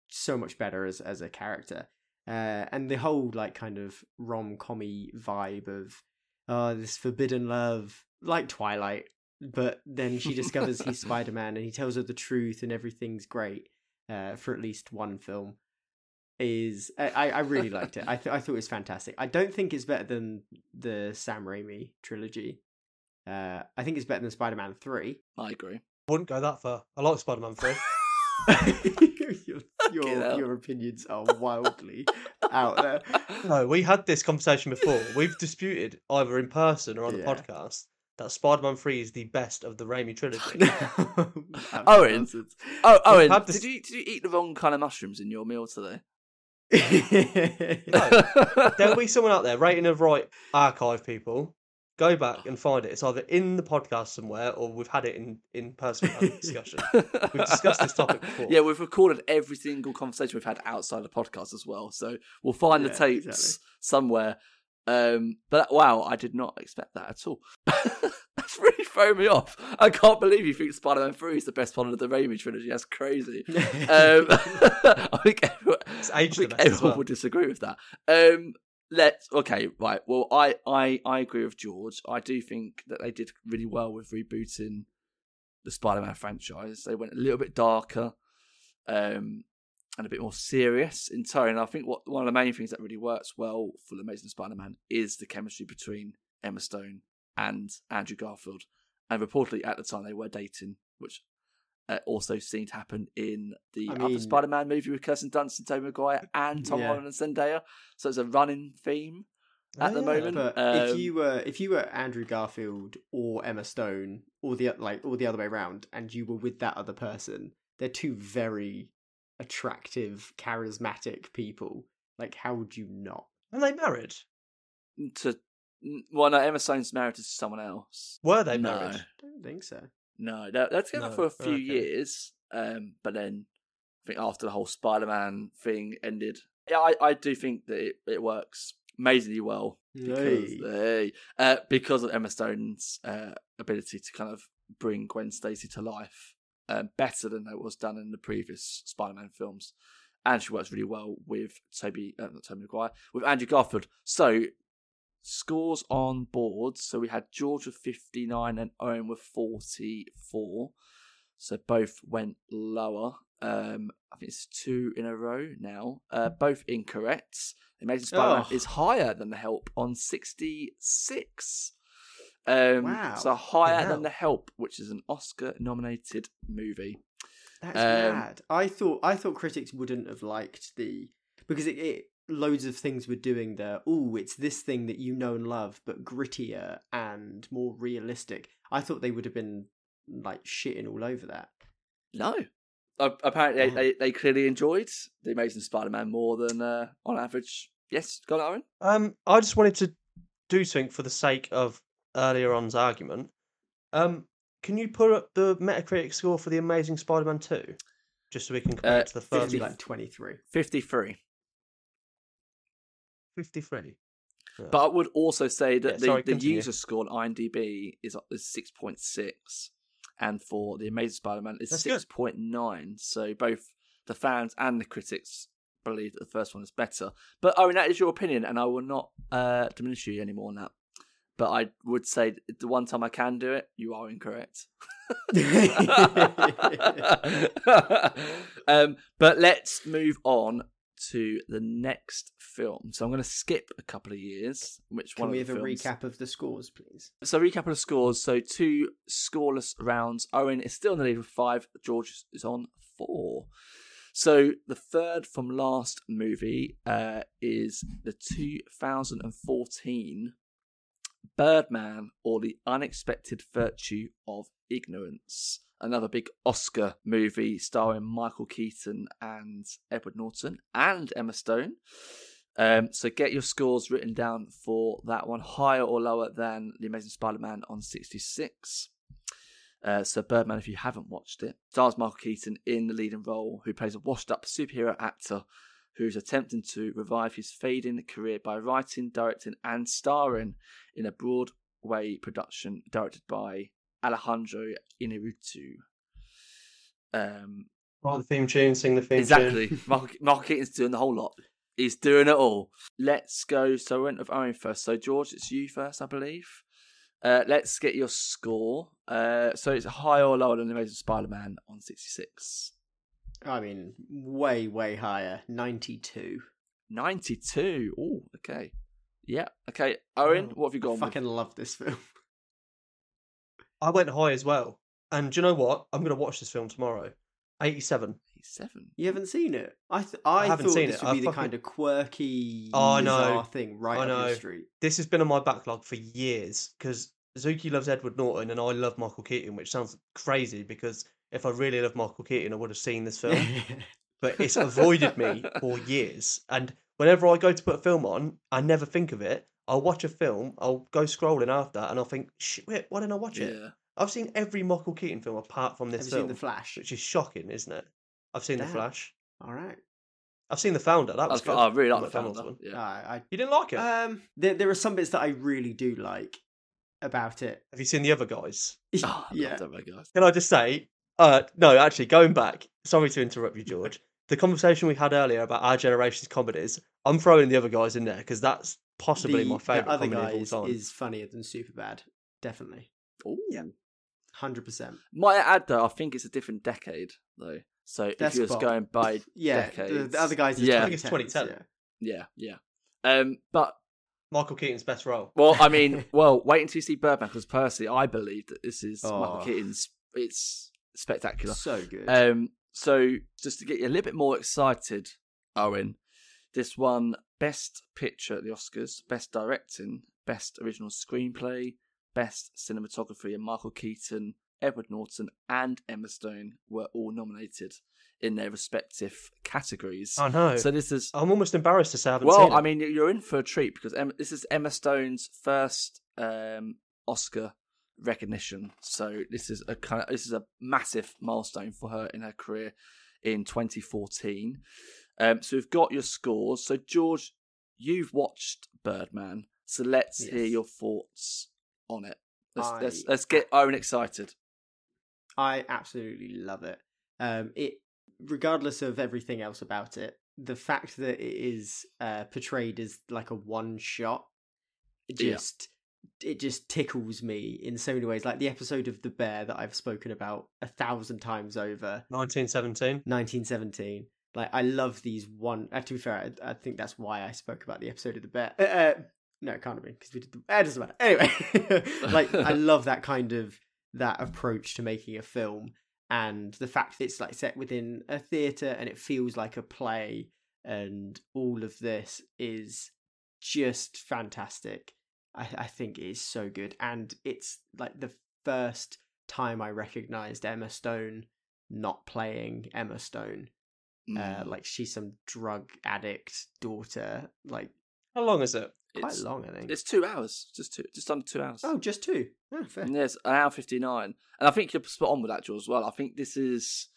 so much better as as a character, uh, and the whole like kind of rom commy vibe of uh this forbidden love, like Twilight. But then she discovers he's Spider Man, and he tells her the truth, and everything's great uh, for at least one film is I, I I really liked it. I th- I thought it was fantastic. I don't think it's better than the Sam Raimi trilogy. Uh, I think it's better than Spider Man Three. I agree. Wouldn't go that far. I like Spider-Man three. your your, your opinions are wildly out there. No, we had this conversation before. We've disputed either in person or on the podcast that Spider-Man Three is the best of the Raimi trilogy. Owen. Oh, Owen, had this- did you did you eat the wrong kind of mushrooms in your meal today? There'll be someone out there rating of right archive people. Go back and find it. It's either in the podcast somewhere or we've had it in in person discussion. We've discussed this topic before. Yeah, we've recorded every single conversation we've had outside the podcast as well. So we'll find the tapes exactly. somewhere. Um, but wow, I did not expect that at all. That's really thrown me off. I can't believe you think Spider-Man Three is the best one of the Raimi trilogy. That's crazy. Um, I think everyone, I think everyone well. would disagree with that. Um, let's okay, right. Well, I, I I agree with George. I do think that they did really well with rebooting the Spider-Man franchise. They went a little bit darker, um, and a bit more serious in tone. And I think what one of the main things that really works well for the Amazing Spider-Man is the chemistry between Emma Stone and Andrew Garfield. And reportedly at the time they were dating, which uh, also seemed to happen in the I other mean- Spider-Man movie with Kirsten Dunst and Tobey Maguire and Tom Yeah. Holland and Zendaya. So it's a running theme at Oh, the yeah. moment. But Um, if you were if you were Andrew Garfield or Emma Stone or the like or the other way around, and you were with that other person, they're two very attractive, charismatic people. Like, how would you not? Are they married? to well, no, Emma Stone's married to someone else. Were they No. married? I don't think so. No, they're, they're together No, for a few okay. years, um, but then I think after the whole Spider-Man thing ended, yeah, I, I do think that it, it works amazingly well because Hey. hey, uh, because of Emma Stone's uh, ability to kind of bring Gwen Stacy to life um, better than it was done in the previous Spider-Man films, and she works really well with Toby, uh, not Toby Maguire, with Andrew Garfield. So scores on board. So we had George with fifty nine and Owen with forty four. So both went lower. Um, I think it's two in a row now. Uh, both incorrect. The Amazing Spider-Man Oh. is higher than The Help on 66. Um, Wow. So higher hell. than The Help, which is an Oscar-nominated movie. That's Um, mad. I thought I thought critics wouldn't have liked the because it, it loads of things were doing there. Oh, it's this thing that you know and love, but grittier and more realistic. I thought they would have been like shitting all over that. No. Uh, apparently, Yeah. they, they, they clearly enjoyed The Amazing Spider-Man more than uh, on average. Yes, got it, Owen? Um, I just wanted to do something for the sake of earlier on's argument. Um, can you put up the Metacritic score for the Amazing Spider-Man Two, just so we can compare Uh, it to the first be one? like twenty three. 53. Fifty-three. Yeah. But I would also say that Yeah, the, sorry, the user score on IMDb is is six point six, and for the Amazing Spider-Man is good. six point nine. So both the fans and the critics believe that the first one is better. But Owen, that is your opinion, and I will not uh, diminish you anymore on that. But I would say the one time I can do it, you are incorrect. um, but let's move on to the next film. So I'm going to skip a couple of years. Which Can one we have the a recap of the scores, please? So recap of the scores. So two scoreless rounds. Owen is still in the lead with five. George is on four. So the third from last movie uh, is the 2014 Birdman or the Unexpected Virtue of Ignorance. Another big Oscar movie starring Michael Keaton and Edward Norton and Emma Stone. Um, so get your scores written down for that one, higher or lower than The Amazing Spider-Man on 66. Uh, so Birdman, if you haven't watched it, stars Michael Keaton in the leading role, who plays a washed-up superhero actor who's attempting to revive his fading career by writing, directing, and starring in a Broadway production directed by Alejandro Inarritu. Um, Write the theme tune, sing the theme exactly. tune. Michael, Michael Keaton's doing the whole lot. He's doing it all. Let's go. So I went with Owen first. So George, it's you first, I believe. Uh, let's get your score. Uh, so it's higher or lower than The Amazing Spider-Man on sixty-six. I mean, way, way higher. 92. 92. Oh, okay. Yeah. Okay. Owen, Oh, what have you got? I gone fucking love this film. I went high as well. And do you know what? I'm going to watch this film tomorrow. 87. 87? You haven't seen it? I th- I, haven't thought seen this it. would be I the fucking- kind of quirky, Oh, I know. bizarre thing right I up know. street. This has been on my backlog for years because Zuki loves Edward Norton and I love Michael Keaton, which sounds crazy because if I really love Michael Keaton, I would have seen this film. but it's avoided me for years. And whenever I go to put a film on, I never think of it. I'll watch a film, I'll go scrolling after, and I'll think, shit, wait, why didn't I watch it? Yeah. I've seen every Michael Keaton film apart from Have this you film, seen The Flash? which is shocking, isn't it? I've seen The Flash. All right. I've seen the founder. That was I, good. I really like the founder. one. Yeah. I, You didn't like it? Um, there, there are some bits that I really do like about it. Have you seen the other guys? Oh, yeah. that guys. Can I just say, uh, no, actually, going back. Sorry to interrupt you, George. The conversation we had earlier about our generation's comedies, I'm throwing the other guys in there because that's possibly the, my the favorite other comedy of all time. is funnier than Superbad. Definitely, Ooh. Yeah. hundred percent. Might I add though, I think it's a different decade though. So if you're just fine. going by Yeah, the, decades, the other guys. Is yeah, I think it's 2010. Yeah. yeah, yeah. Um, but Michael Keaton's best role. well, I mean, well, wait until you see Birdman because personally, I believe that this is Michael Oh. Keaton's. It's spectacular. So good. Um, so just to get you a little bit more excited, Owen, this one Best Picture at the Oscars, Best Directing, Best Original Screenplay, Best Cinematography, and Michael Keaton, Edward Norton, and Emma Stone were all nominated in their respective categories. I know. So this is I'm almost embarrassed to say I haven't well, seen it. I mean, you're in for a treat because Emma, this is Emma Stone's first um, Oscar recognition. So this is a kind of this is a massive milestone for her in her career in 2014. Um, so we've got your scores. So George, you've watched Birdman. So let's hear your thoughts on it. Let's I- let's, let's get Owen excited. I absolutely love it. Um, it, regardless of everything else about it, the fact that it is uh, portrayed as like a one shot, just it just tickles me in so many ways. Like the episode of the bear that I've spoken about a thousand times over, 1917. 1917. Like I love these one. Uh, to be fair, I, I think that's why I spoke about the episode of the bear. Uh, uh, no, it can't have been because we did. The, it doesn't matter. Anyway, like I love that kind of that approach to making a film, and the fact that it's like set within a theater and it feels like a play, and all of this is just fantastic. I, I think it is so good, and it's like the first time I recognized Emma Stone not playing Emma Stone. Uh, Mm. like she's some drug addict daughter. Like How long is it? quite it's, long, I think. it's two hours, just two, just under two hours. Oh, just two. Oh, fair. Yes, an hour fifty nine, and I think you're spot on with that, George. As well, I think this is,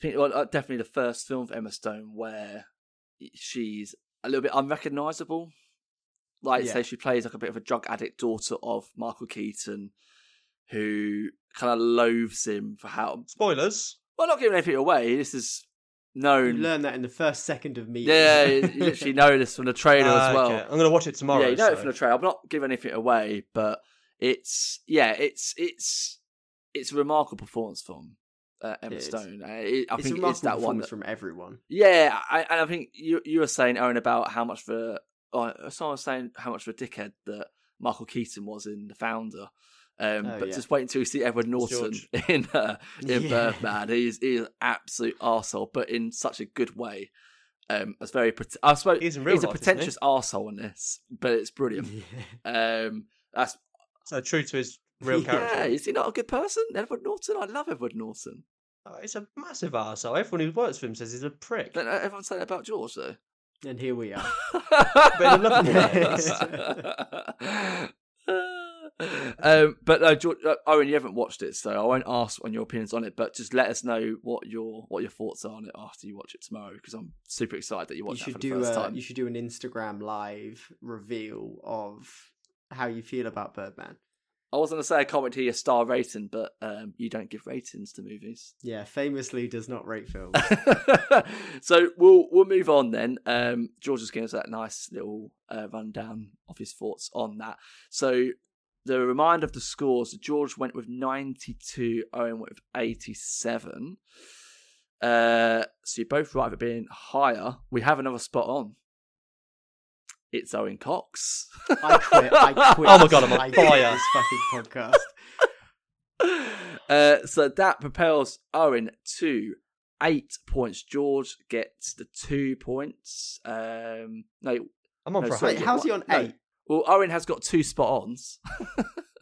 I think well, uh, definitely the first film for Emma Stone where she's a little bit unrecognizable. Like Yeah. say, she plays like a bit of a drug addict daughter of Michael Keaton, who kind of loathes him for how. Spoilers. Well, not giving anything away. This is known. You learn that in the first second of meeting. yeah, you literally know this from the trailer Ah, as well. okay. I'm going to watch it tomorrow. Yeah, you know it from the trailer. I'm not giving anything away, but it's yeah, it's it's it's a remarkable performance from uh, Emma It. Stone. Uh, it, I it's think it's that one. That, from everyone. yeah, I, and I think you you were saying Owen about how much of a uh, someone was saying how much of a dickhead that Michael Keaton was in The Founder. Um, Oh, but yeah. just wait until you see Edward Norton George. in uh, in Yeah. Birdman. He's he's an absolute arsehole, but in such a good way. Um, it's very. pret- I suppose He's he's a life, he? pretentious arsehole in this, but it's brilliant. Um, that's So true to his real yeah. character. Is he not a good person, Edward Norton? I love Edward Norton. Oh, he's a massive arsehole. Everyone who works for him says he's a prick. Don't everyone say that about George though. And here we are. But um, but no, George, uh, Owen, you haven't watched it, so I won't ask on your opinions on it. But just let us know what your what your thoughts are on it after you watch it tomorrow, because I'm super excited that you watch should for the do first a, time. you should do an Instagram live reveal of how you feel about Birdman. I was going to say a comment here, your star rating, but um, you don't give ratings to movies. Yeah, famously does not rate films. so we'll we'll move on then. Um, George is giving us that nice little uh, rundown of his thoughts on that. So the reminder of the scores: George went with ninety-two, Owen went with eighty-seven. Uh, so you're both right for being higher. We have another spot on. It's Owen Cox. I quit. I quit. Oh my God, I'm on I fire. This fucking podcast. uh, so that propels Owen to eight points. George gets the two points. Um, no, I'm on No, for a sorry, Wait, hundred. how's he on No. eight? well, Owen has got two spot ons.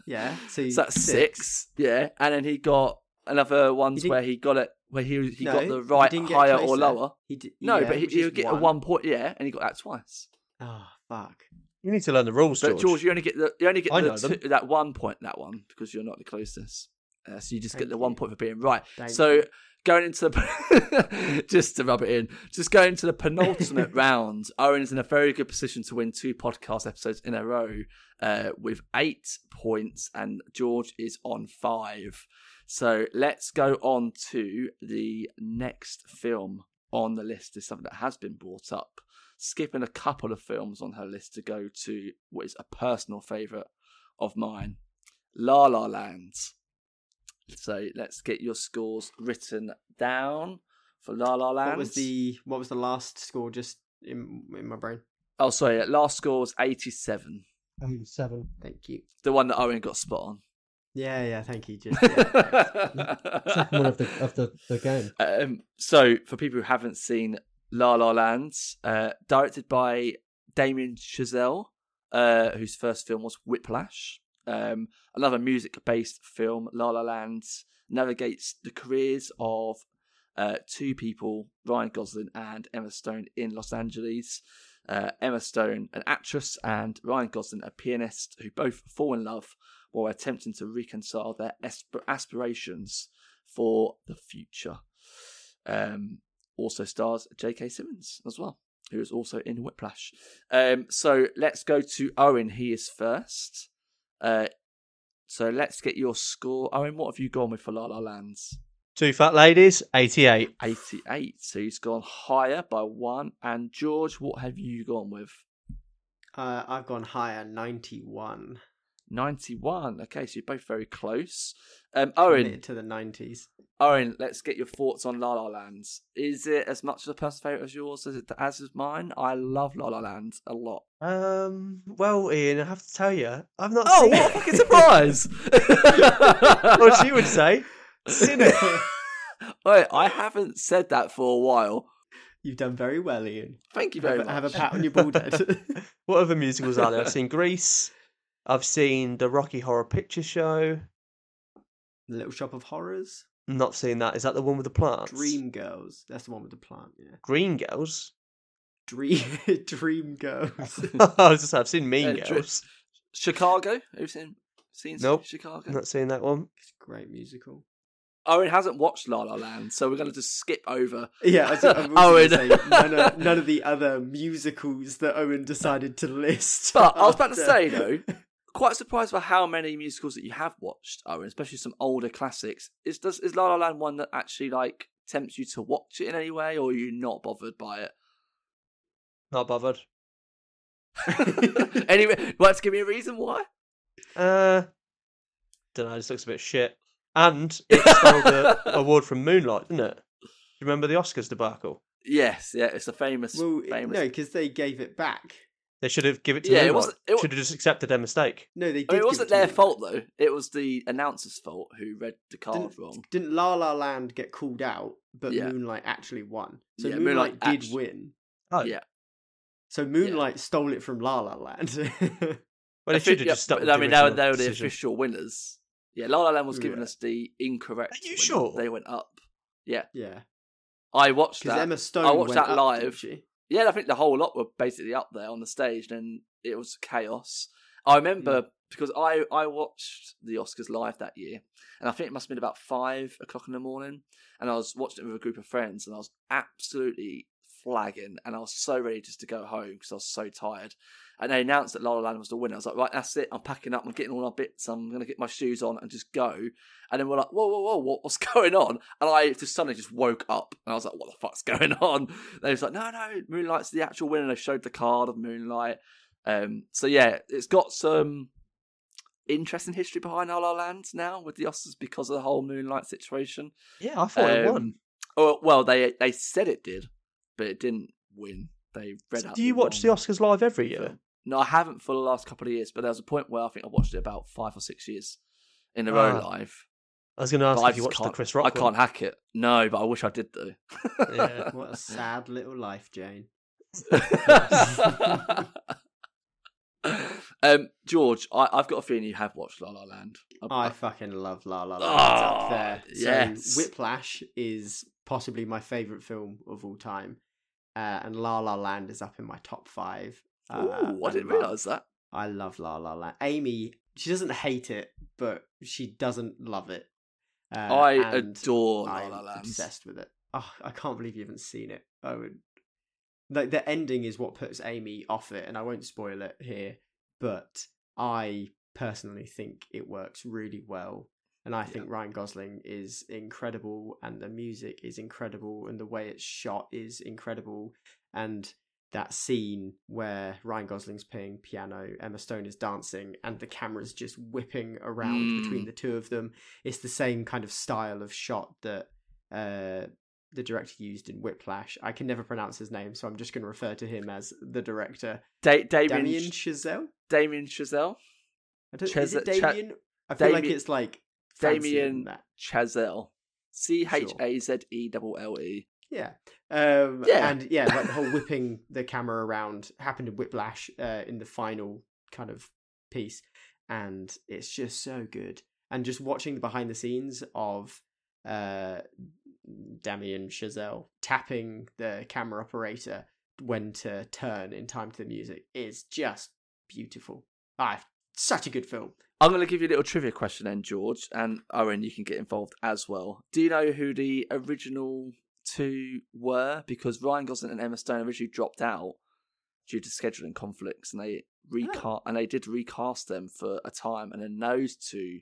Yeah, so, so that's six. Yeah, and then he got another ones didn't- where he got it where he he No, got the right higher or lower. He did, No, yeah, but he, which he is would get a one point. Yeah, and he got that twice. Oh fuck! You need to learn the rules, But George. George, you only get the you only get I the know them. two, that one point that one because you're not the closest. Uh, so you just get Thank the one point for being right. Thank so you. going into the just to rub it in, just going to the penultimate round. Owen's in a very good position to win two podcast episodes in a row uh, with eight points, and George is on five. So let's go on to the next film on the list. Is something that has been brought up. Skipping a couple of films on her list to go to what is a personal favourite of mine, La La Land. So let's get your scores written down for La La Land. What was the what was the last score? Just in in my brain. Oh, sorry. Last score was eighty-seven. Eighty-seven. Thank you. The one that Owen got spot on. Yeah, yeah. Thank you. Just yeah. Second one of the of the, the game. um, so, for people who haven't seen La La Land, uh, directed by Damien Chazelle, uh, whose first film was Whiplash. Um, another music-based film, La La Land, navigates the careers of uh, two people, Ryan Gosling and Emma Stone, in Los Angeles. Uh, Emma Stone, an actress, and Ryan Gosling, a pianist, who both fall in love while attempting to reconcile their asp- aspirations for the future. Um, also stars J.K. Simmons as well, who is also in Whiplash. Um, so let's go to Owen. He is first. Uh, so let's get your score. Owen, what have you gone with for La La Lands? Two fat ladies, eighty-eight. 88. So he's gone higher by one. And George, what have you gone with? uh, I've gone higher. Ninety one. 91. Okay, so you're both very close. Um, Owen, to the nineties. Owen, let's get your thoughts on La La Land. Is it as much of a personal favourite as yours as it as is mine? I love La La Land a lot. Um. Well, Ian, I have to tell you, I've not Oh, what a fucking surprise! what she would say? Seen it. Wait, I haven't said that for a while. You've done very well, Ian. Thank you very have, much. have a pat on your bald head. What other musicals are there? I've seen Grease. I've seen the Rocky Horror Picture Show. Little Shop of Horrors. Not seen that. Is that the one with the plants? Dream Girls. That's the one with the plant. Yeah. Green Girls. Dream Dream Girls. I was just I've seen Mean Uh, Dr- Girls. Chicago? Have you seen, seen Nope. Chicago? Not seen that one. It's a great musical. Owen hasn't watched La La Land, so we're going to just skip over. Yeah, I was, I'm Owen. say none of, none of the other musicals that Owen decided to list. But I was about to say, though, quite surprised by how many musicals that you have watched, Owen, especially some older classics. Is does is La La Land one that actually like tempts you to watch it in any way, or are you not bothered by it? Not bothered. anyway, want to give me a reason why? Uh, don't know. It just looks a bit shit. And it stole the award from Moonlight, didn't it? Do you remember the Oscars debacle? Yes, yeah, it's a famous, well, famous. no, because they gave it back. They should have given it to Yeah, it wasn't- it Should have just accepted their mistake. No, they did. I mean, it wasn't to their Moonlight. fault though. It was the announcer's fault who read the card Didn't, wrong. didn't La La Land get called out, but Yeah. Moonlight actually won. So Yeah, Moonlight, Moonlight did actu- win. Oh, Yeah. So Moonlight stole it from La La Land. Well, I they should have just stuck but, I mean, they were, they were the decision. official winners. Yeah, La La Land was giving Right. us the incorrect. Are you winner. sure? They went up. Yeah, yeah, I watched that. Emma Stone. I watched went that up, didn't live. she? Yeah, I think the whole lot were basically up there on the stage, and it was chaos. I remember hmm. because I I watched the Oscars live that year, and I think it must have been about five o'clock in the morning, and I was watching it with a group of friends, and I was absolutely flagging, and I was so ready just to go home because I was so tired. And they announced that La La Land was the winner. I was like, right, that's it. I'm packing up. I'm getting all my bits. I'm going to get my shoes on and just go. And then we're like, whoa, whoa, whoa, what, what's going on? And I just suddenly just woke up and I was like, what the fuck's going on? They was like, no, no, Moonlight's the actual winner. They showed the card of Moonlight. Um, so yeah, it's got some interesting history behind La La Land now with the Oscars because of the whole Moonlight situation. Yeah, I thought it won. Um, Oh well, they they said it did, but it didn't win. They read So out. do you watch the Oscars live every year? No, I haven't for the last couple of years, but there was a point where I think I watched it about five or six years in a row Ah, live. I was going to ask But I if you watched the Chris Rock I can't hack it. No, but I wish I did though. Yeah. What a sad little life, Jane. um, George, I, I've got a feeling you have watched La La Land. I- I fucking love La La Land. Oh, up there. yes. So Whiplash is possibly my favorite film of all time, uh, and La La Land is up in my top five. Uh, Ooh, I didn't realise that. I love La La Land. Amy, she doesn't hate it, but she doesn't love it. Uh, I adore La La Land. obsessed with it. Oh, I can't believe you haven't seen it. I would. Like the ending is what puts Amy off it, and I won't spoil it here. But I personally think it works really well, and I think Ryan Gosling is incredible, and the music is incredible, and the way it's shot is incredible, and that scene where Ryan Gosling's playing piano, Emma Stone is dancing, and the camera's just whipping around Mm. between the two of them. It's the same kind of style of shot that uh, the director used in Whiplash. I can never pronounce his name, so I'm just going to refer to him as the director. Da- Damien, Damien Chazelle? Damien Chazelle? I don't, Chaz- is it Damien? I feel like it's like Damien. Chazelle. C H A Z E L L E. Yeah. Um, Yeah. And yeah, like the whole whipping the camera around happened in Whiplash uh, in the final kind of piece. And it's just so good. And just watching the behind the scenes of uh, Damien Chazelle tapping the camera operator when to turn in time to the music is just beautiful. Ah, such a good film. I'm going to give you a little trivia question then, George, and Owen, you can get involved as well. Do you know who the original two were? Because Ryan Gosling and Emma Stone originally dropped out due to scheduling conflicts, and they recast and they did recast them for a time, and then those two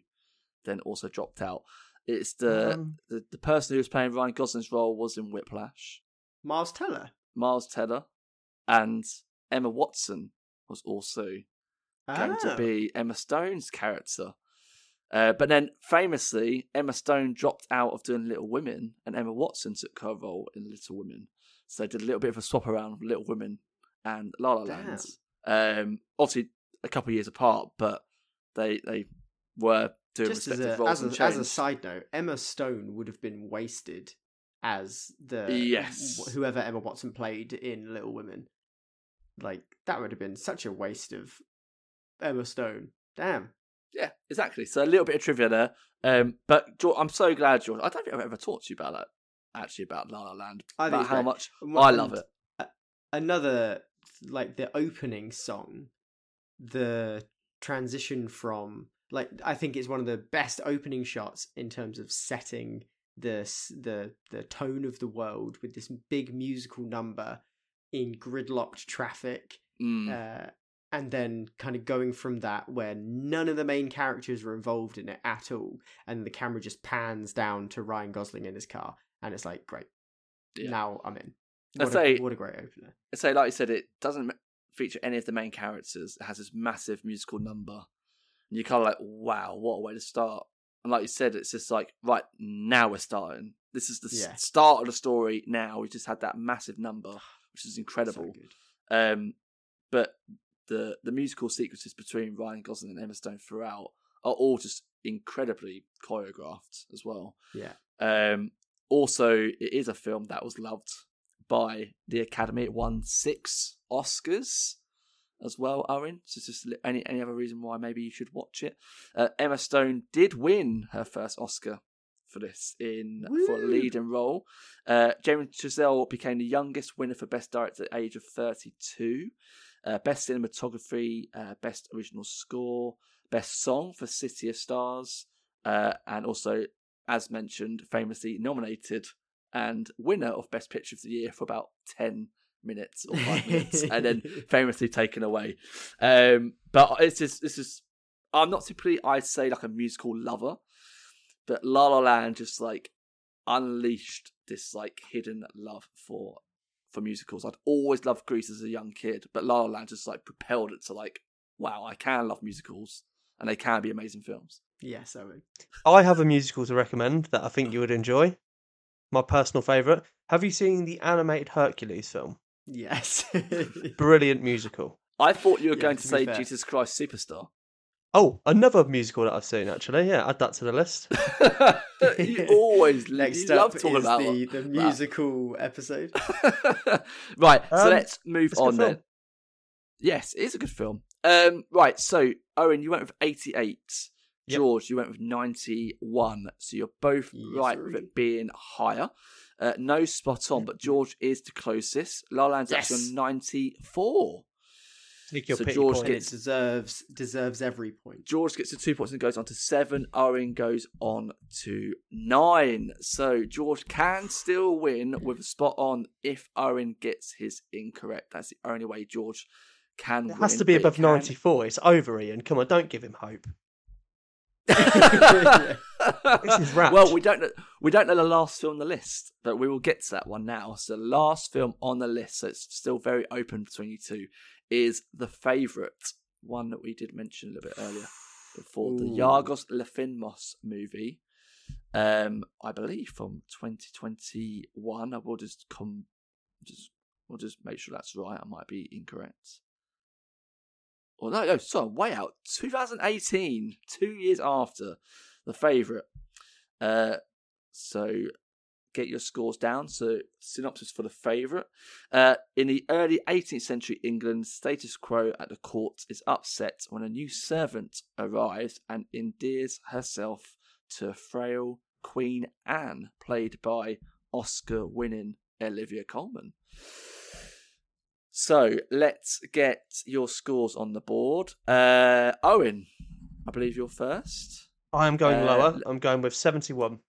then also dropped out. It's the, Um. the the person who was playing Ryan Gosling's role was in Whiplash, Miles Teller. Miles Teller, and Emma Watson was also going to Ah. be Emma Stone's character. Uh, but then, famously, Emma Stone dropped out of doing Little Women, and Emma Watson took her role in Little Women. So they did a little bit of a swap around of Little Women and La La Land. Um, obviously, a couple of years apart, but they they were doing just as respective a, roles as, a, as a side note, Emma Stone would have been wasted as the Yes. whoever Emma Watson played in Little Women. Like that would have been such a waste of Emma Stone. Damn. Yeah, exactly. So a little bit of trivia there. Um, but George, I'm so glad, George. I don't think I've ever talked to you about that. Actually, about La La Land. I about how great. much And I love it. Another like the opening song, the transition from like I think it's one of the best opening shots in terms of setting the the the tone of the world with this big musical number in gridlocked traffic Mm. uh, and then kind of going from that where none of the main characters are involved in it at all and the camera just pans down to ryan gosling in his car and it's like great Yeah. now i'm in I'd say- a, what a great opener so like you said, it doesn't feature any of the main characters. It has this massive musical number, and you're kind of like, "Wow, what a way to start!" And like you said, it's just like, right now we're starting. This is the Yeah. start of the story. Now we just had that massive number, which is incredible. so Um, but the the musical sequences between Ryan Gosling and Emma Stone throughout are all just incredibly choreographed as well. yeah Um, also, it is a film that was loved by the Academy. It won six Oscars as well, Owen. So just any any other reason why maybe you should watch it? Uh, Emma Stone did win her first Oscar for this in for a Woo! leading role. Uh, James Chazelle became the youngest winner for Best Director at the age of 32. Uh, best cinematography, uh, best original score, best song for City of Stars, uh, and also, as mentioned, famously nominated and winner of Best Picture of the Year for about 10 minutes or five minutes, and then famously taken away. Um, but it's just, this is, I'm not typically, I'd say, like a musical lover, but La La Land just like unleashed this like hidden love for for musicals. I'd always loved Grease as a young kid, but La La Land just like propelled it to like, wow, I can love musicals and they can be amazing films. yes owen I have a musical to recommend that I think oh. you would enjoy. My personal favourite. Have you seen the animated Hercules film? yes Brilliant musical. I thought you were Yeah, going to, to say fair. Jesus Christ Superstar. Oh, another musical that I've seen actually. Yeah, add that to the list. you always next you love up talking is about the, the that. musical episode right, so Um, let's move it's a good on then. film. Yes, it is a good film. Um, right, so Owen, you went with eighty-eight. Yep. George, you went with ninety-one. So you're both Yes, right with it being higher. Uh, no spot on, but George is the closest. La La Land's actually on ninety-four. So George point. Gets- deserves deserves every point. George gets to two points and goes on to seven. Owen goes on to nine. So George can still win with a spot on if Owen gets his incorrect. That's the only way George can It win. has to be above 94. It's over, Ian. Come on, don't give him hope. This is well, we don't know. We don't know the last film on the list, but we will get to that one now. So, the last film on the list, so it's still very open between you two, is the favourite one that we did mention a little bit earlier before the Ooh. Yorgos Lanthimos movie. Um, I believe from 2021. I will just come, just we'll just make sure that's right. I might be incorrect. Or no, no, sorry, way out. 2018, two years after the favourite. Uh, so get your scores down. So synopsis for the favourite. Uh, in the early 18th century England, status quo at the court is upset when a new servant arrives and endears herself to frail Queen Anne, played by Oscar-winning Olivia Colman. So let's get your scores on the board. Uh, Owen, I believe you're first. I am going Uh, lower. I'm going with 71.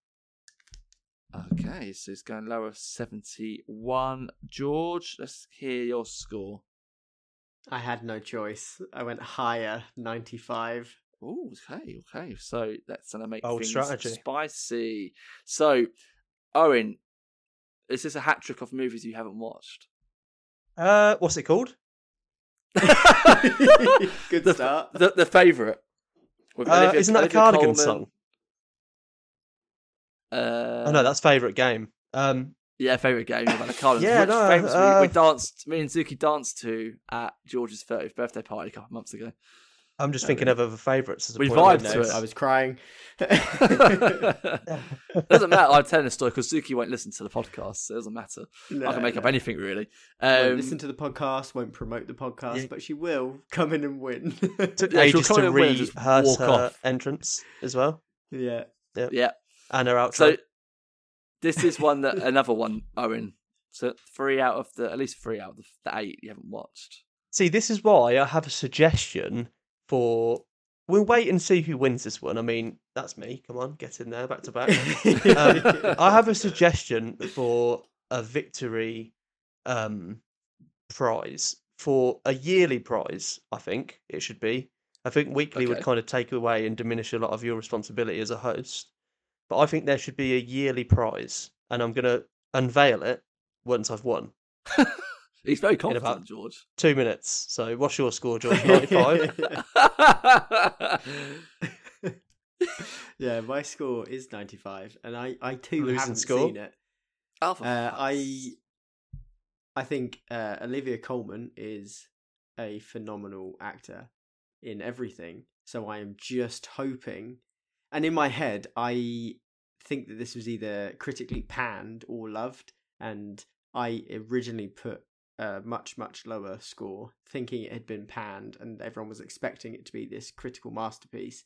Okay, so it's going lower 71. George, let's hear your score. I had no choice. I went higher, ninety five. Oh, okay, okay. So that's going to make Bold things strategy. spicy. So, Owen, is this a hat trick of movies you haven't watched? Uh, what's it called? Good the, start. The, the favourite. Uh, isn't that a Cardigan Colman. song? Uh, oh no, that's favourite game. Um, Yeah, favourite game about the Carlins. Yeah, which no, famous we, uh, we danced, me and Zuki danced to at George's 30th birthday party a couple of months ago. I'm just Oh, thinking of other favourites. We vibed to it. I was crying. doesn't matter. I'm telling a story because Zuki won't listen to the podcast. So it doesn't matter. I can make up anything really. Won't Um, listen to the podcast, won't promote the podcast, Yeah. but she will come in and win. Took Yeah, ages to in and win and just rehearse walk her off. entrance as well, yeah. yeah. And her outro. So this is one that another one, Owen. So three out of the at least three out of the, the eight you haven't watched. See, this is why I have a suggestion for. We'll wait and see who wins this one. I mean, that's me. Come on, get in there, back to back. Um, I have a suggestion for a victory um, prize for a yearly prize. I think it should be. I think weekly would kind of take away and diminish a lot of your responsibility as a host. But I think there should be a yearly prize, and I'm going to unveil it once I've won. He's very about- confident, George. Two minutes. So, what's your score, George? Ninety-five. yeah, my score is 95, and I, I too Losing haven't score? seen it. Oh, for Uh, I. I think uh, Olivia Colman is a phenomenal actor in everything. So I am just hoping, and in my head, I think that this was either critically panned or loved, and I originally put a much much lower score, thinking it had been panned, and everyone was expecting it to be this critical masterpiece.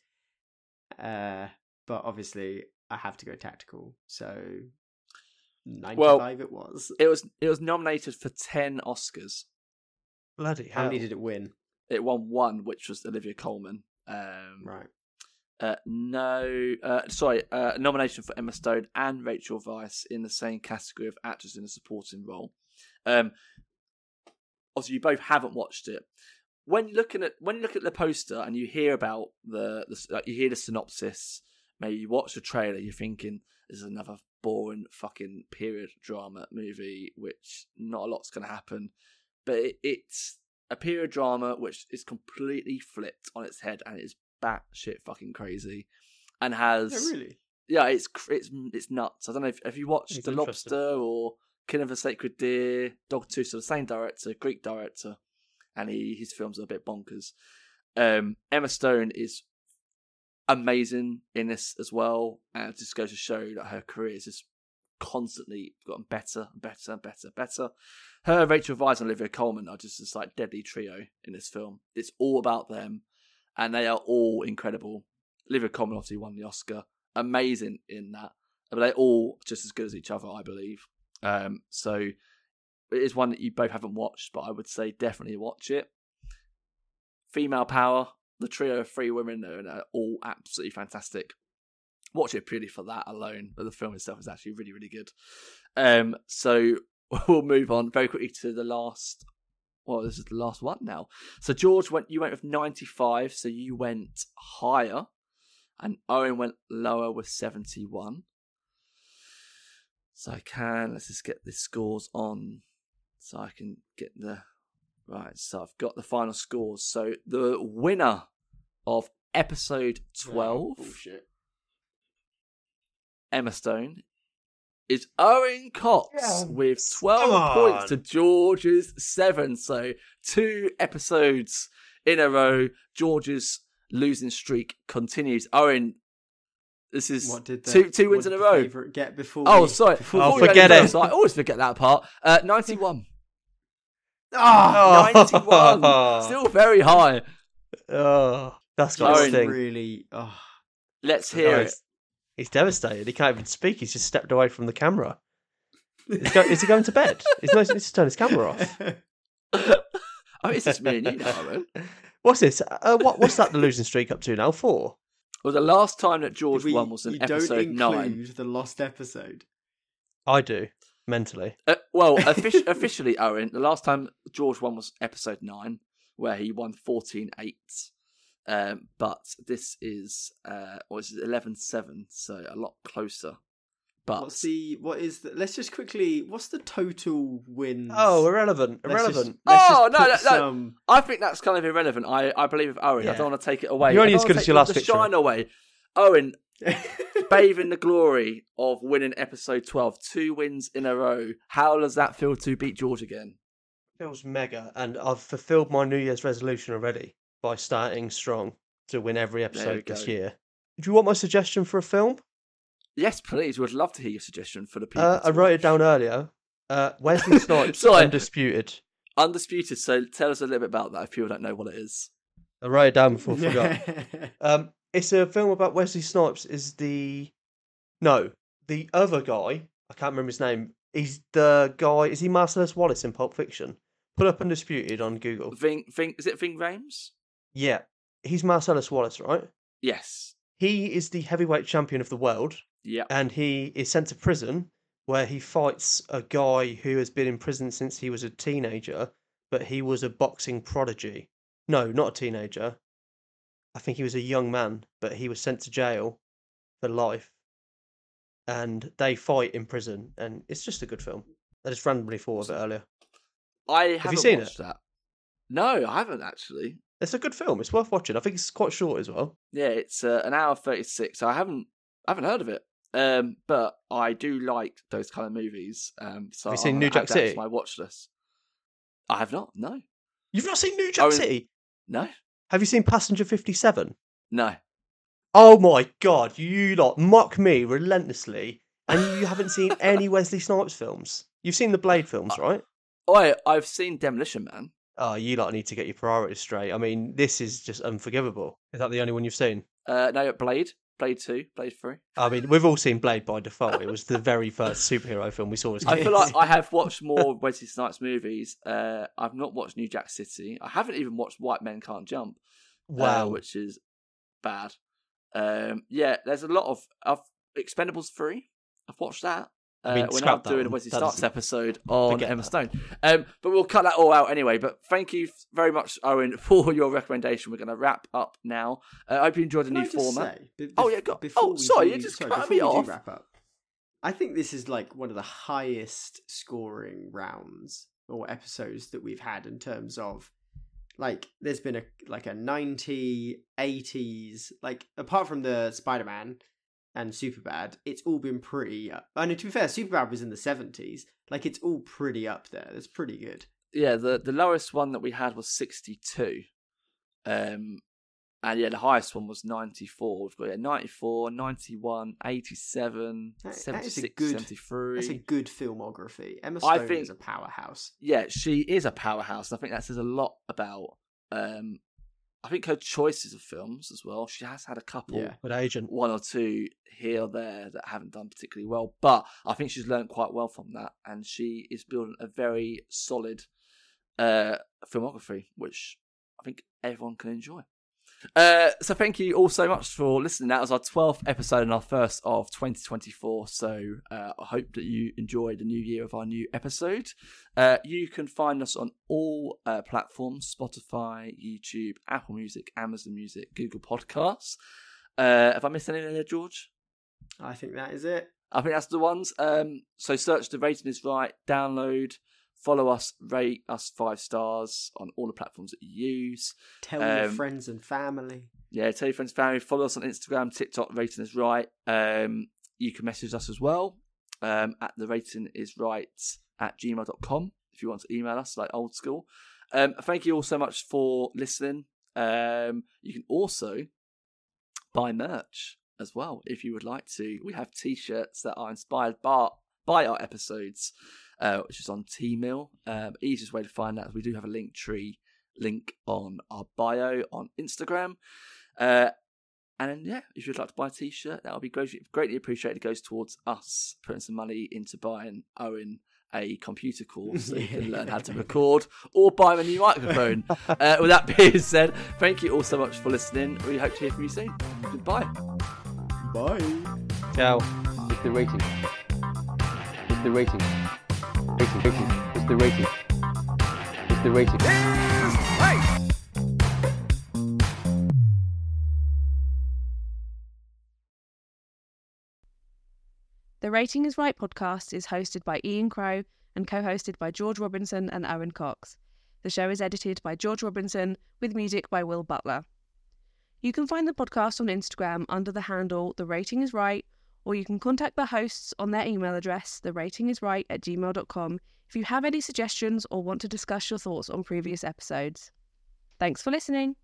Uh, but obviously, I have to go tactical, so. 95 it was. it was it was nominated for ten Oscars. Bloody How many did it win? It won one, which was Olivia Colman. Um, Right. Uh, no, uh, sorry, uh, nomination for Emma Stone and Rachel Weisz in the same category of actress in a supporting role. Um, obviously, you both haven't watched it. When looking at when you look at the poster and you hear about the, the like, you hear the synopsis, maybe you watch the trailer, you're thinking this is another boring fucking period drama movie, which not a lot's going to happen. But it, it's a period drama which is completely flipped on its head and is batshit fucking crazy, and has Oh, really? yeah, it's it's it's nuts. I don't know if have you watched It's The. Lobster or Killing of a Sacred Deer, Dogtooth, so the same director, Greek director, and he his films are a bit bonkers. Um, Emma Stone is amazing in this as well, and it just goes to show that her career is just constantly gotten better and better and better and better. Her, Rachel Weisz, and Olivia Colman are just this like deadly trio in this film. It's all about them, and they are all incredible. Olivia Colman obviously won the Oscar, amazing in that, but they're all just as good as each other, I believe. Um, so it is one that you both haven't watched, but I would say definitely watch it. female power. The trio of three women are, are all absolutely fantastic. Watch it purely for that alone, but the film itself is actually really, really good. Um, so we'll move on very quickly to the last. Well, this is the last one now. So George went. You went with ninety five. So you went higher, and Owen went lower with seventy one. So I can. Let's just get the scores on, so I can get the right. So I've got the final scores. So the winner of episode twelve, bullshit. Emma Stone, is Owen Cox Yeah, with 12 points to George's 7. So, two episodes in a row. George's losing streak continues. Owen, this is What did the, two two what wins in a row. get before? Oh, we- sorry. before Oh, we we forget it. further, I always forget that part. Uh, 91. Ah, 91. Still very high. Oh, that's got Owen. his really. Oh. Let's hear Oh, it. He's, he's devastated. He can't even speak. He's just stepped away from the camera. Is, go, is he going to bed? He's not, he's to turn his camera off. oh, it's just me and you now, Owen. What's this? Uh, what, what's that the losing streak up to now? Four? Well, the last time that George We- won was in episode don't 9. include the lost episode. I do, mentally. Uh, well, offici- officially, Owen, the last time George won was episode 9, where he won 14 8. Um, but this is, uh, or this is 11 7, so a lot closer. But What's the what is the? Let's just quickly. What's the total wins? Oh, irrelevant. Let's just- Irrelevant. let's Oh, just no, put no, no. some- I think that's kind of irrelevant. I, I believe of Owen. I don't want to take it away. You're I only as good as your last the victory. shine away. Owen, bathe in the glory of winning episode 12, two wins in a row. How does that feel to beat George again? feels mega, and I've fulfilled my New Year's resolution already by starting strong to win every episode this year. Do you want my suggestion for a film? Yes, please. We'd love to hear your suggestion for the people. Uh, I wrote it down earlier. Uh, Wesley Snipes. Undisputed. Undisputed. So tell us a little bit about that if people don't know what it is. I wrote it down before I forgot. Um, it's a film about Wesley Snipes. Is the no the other guy? I can't remember his name. He's the guy. Is he Marcellus Wallace in Pulp Fiction? Put up Undisputed on Google. Ving, Ving, is it Ving Rhames? Yeah, he's Marcellus Wallace, right? Yes. He is the heavyweight champion of the world, Yeah. and he is sent to prison where he fights a guy who has been in prison since he was a teenager, but he was a boxing prodigy. No, not a teenager. I think he was a young man, but he was sent to jail for life. And they fight in prison, and it's just a good film. I just randomly thought of it earlier. I haven't you seen it? that. No, I haven't actually. It's a good film. It's worth watching. I think it's quite short as well. Yeah, it's uh, an hour thirty six. I haven't, I haven't heard of it. Um, but I do like those kind of movies. Um, so Have you seen I'm New Jack City? My watch list. I have not. No, You've not seen New Jack Oh, City? no, Have you seen Passenger 57? no. Oh my god, you lot mock me relentlessly, and you haven't seen any Wesley Snipes films. You've seen the Blade films, right? Oh, I, I've seen Demolition Man. Oh, you lot need to get your priorities straight. I mean, this is just unforgivable. Is that the only one you've seen? Uh, no, Blade, Blade Two, Blade Three. I mean, we've all seen Blade by default. It was the very first superhero film we saw as I feel like I have watched more Wesley Snipes movies. Uh, I've not watched New Jack City. I haven't even watched White Men Can't Jump. uh, wow. which is bad. Um, yeah, there's a lot of of Expendables three. I've watched that. Uh, I mean, we're scrap not doing a one. Wesley That Starts doesn't- episode on Forget Emma that. Stone. Um, but we'll cut that all out anyway. But thank you very much, Owen, for your recommendation. We're going to wrap up now. Uh, I hope you enjoyed the Can I new just format. say, be- Oh, yeah, go- before oh, sorry, do- you're just sorry, cutting before me off. Wrap up. I think this is like one of the highest scoring rounds or episodes that we've had in terms of like there's been a like a 90 80s like apart from the Spider-Man and Superbad it's all been pretty uh, I mean to be fair Superbad was in the 70s like it's all pretty up there it's pretty good Yeah, the the lowest one that we had was sixty two. Um, and yeah, the highest one was 94. We've got yeah, 94, 91, 87, That- that is a good- 73. that's a good filmography Emma I Stone think- is a powerhouse yeah, she is a powerhouse. I think that says a lot about. Um, I think her choices of films as well. She has had a couple, Yeah. Good agent. one or two here or there that haven't done particularly well, but I think she's learned quite well from that, and she is building a very solid uh, filmography, which I think everyone can enjoy. Uh, so thank you all so much for listening. That was our 12th episode and our first of 2024. So uh, I hope that you enjoyed the new year of our new episode. Uh, you can find us on all uh, platforms Spotify, YouTube, Apple Music, Amazon Music, Google Podcasts. Uh, have I missed anything there, George? I think that is it. I think that's the ones. Um, so search the rating is right, download, follow us, rate us five stars on all the platforms that you use. Tell your Um, friends and family. Yeah, tell your friends, and family, follow us on Instagram, TikTok, rating is right. Um, you can message us as well um, at the rating is right at gmail.com if you want to email us like old school. Um, thank you all so much for listening. Um, you can also buy merch as well if you would like to. We have t-shirts that are inspired by, by our episodes, uh, which is on Teemill. Um, easiest way to find that is we do have a link tree link on our bio on Instagram. Uh, and yeah, if you'd like to buy a t-shirt, that would be greatly, greatly appreciated. It goes towards us putting some money into buying Owen a computer course so he can learn how to record or buy a new microphone. uh, with that being said, thank you all so much for listening. We hope to hear from you soon. Goodbye. Bye. Ciao. It's the rating. It's the rating. It's the rating. It's the rating. The Rating is Right podcast is hosted by Ian Crow and co hosted by George Robinson and Owen Cox. The show is edited by George Robinson with music by Will Butler. You can find the podcast on Instagram under the handle The Rating is Right, or you can contact the hosts on their email address, theratingisright at gmail.com, if you have any suggestions or want to discuss your thoughts on previous episodes. Thanks for listening.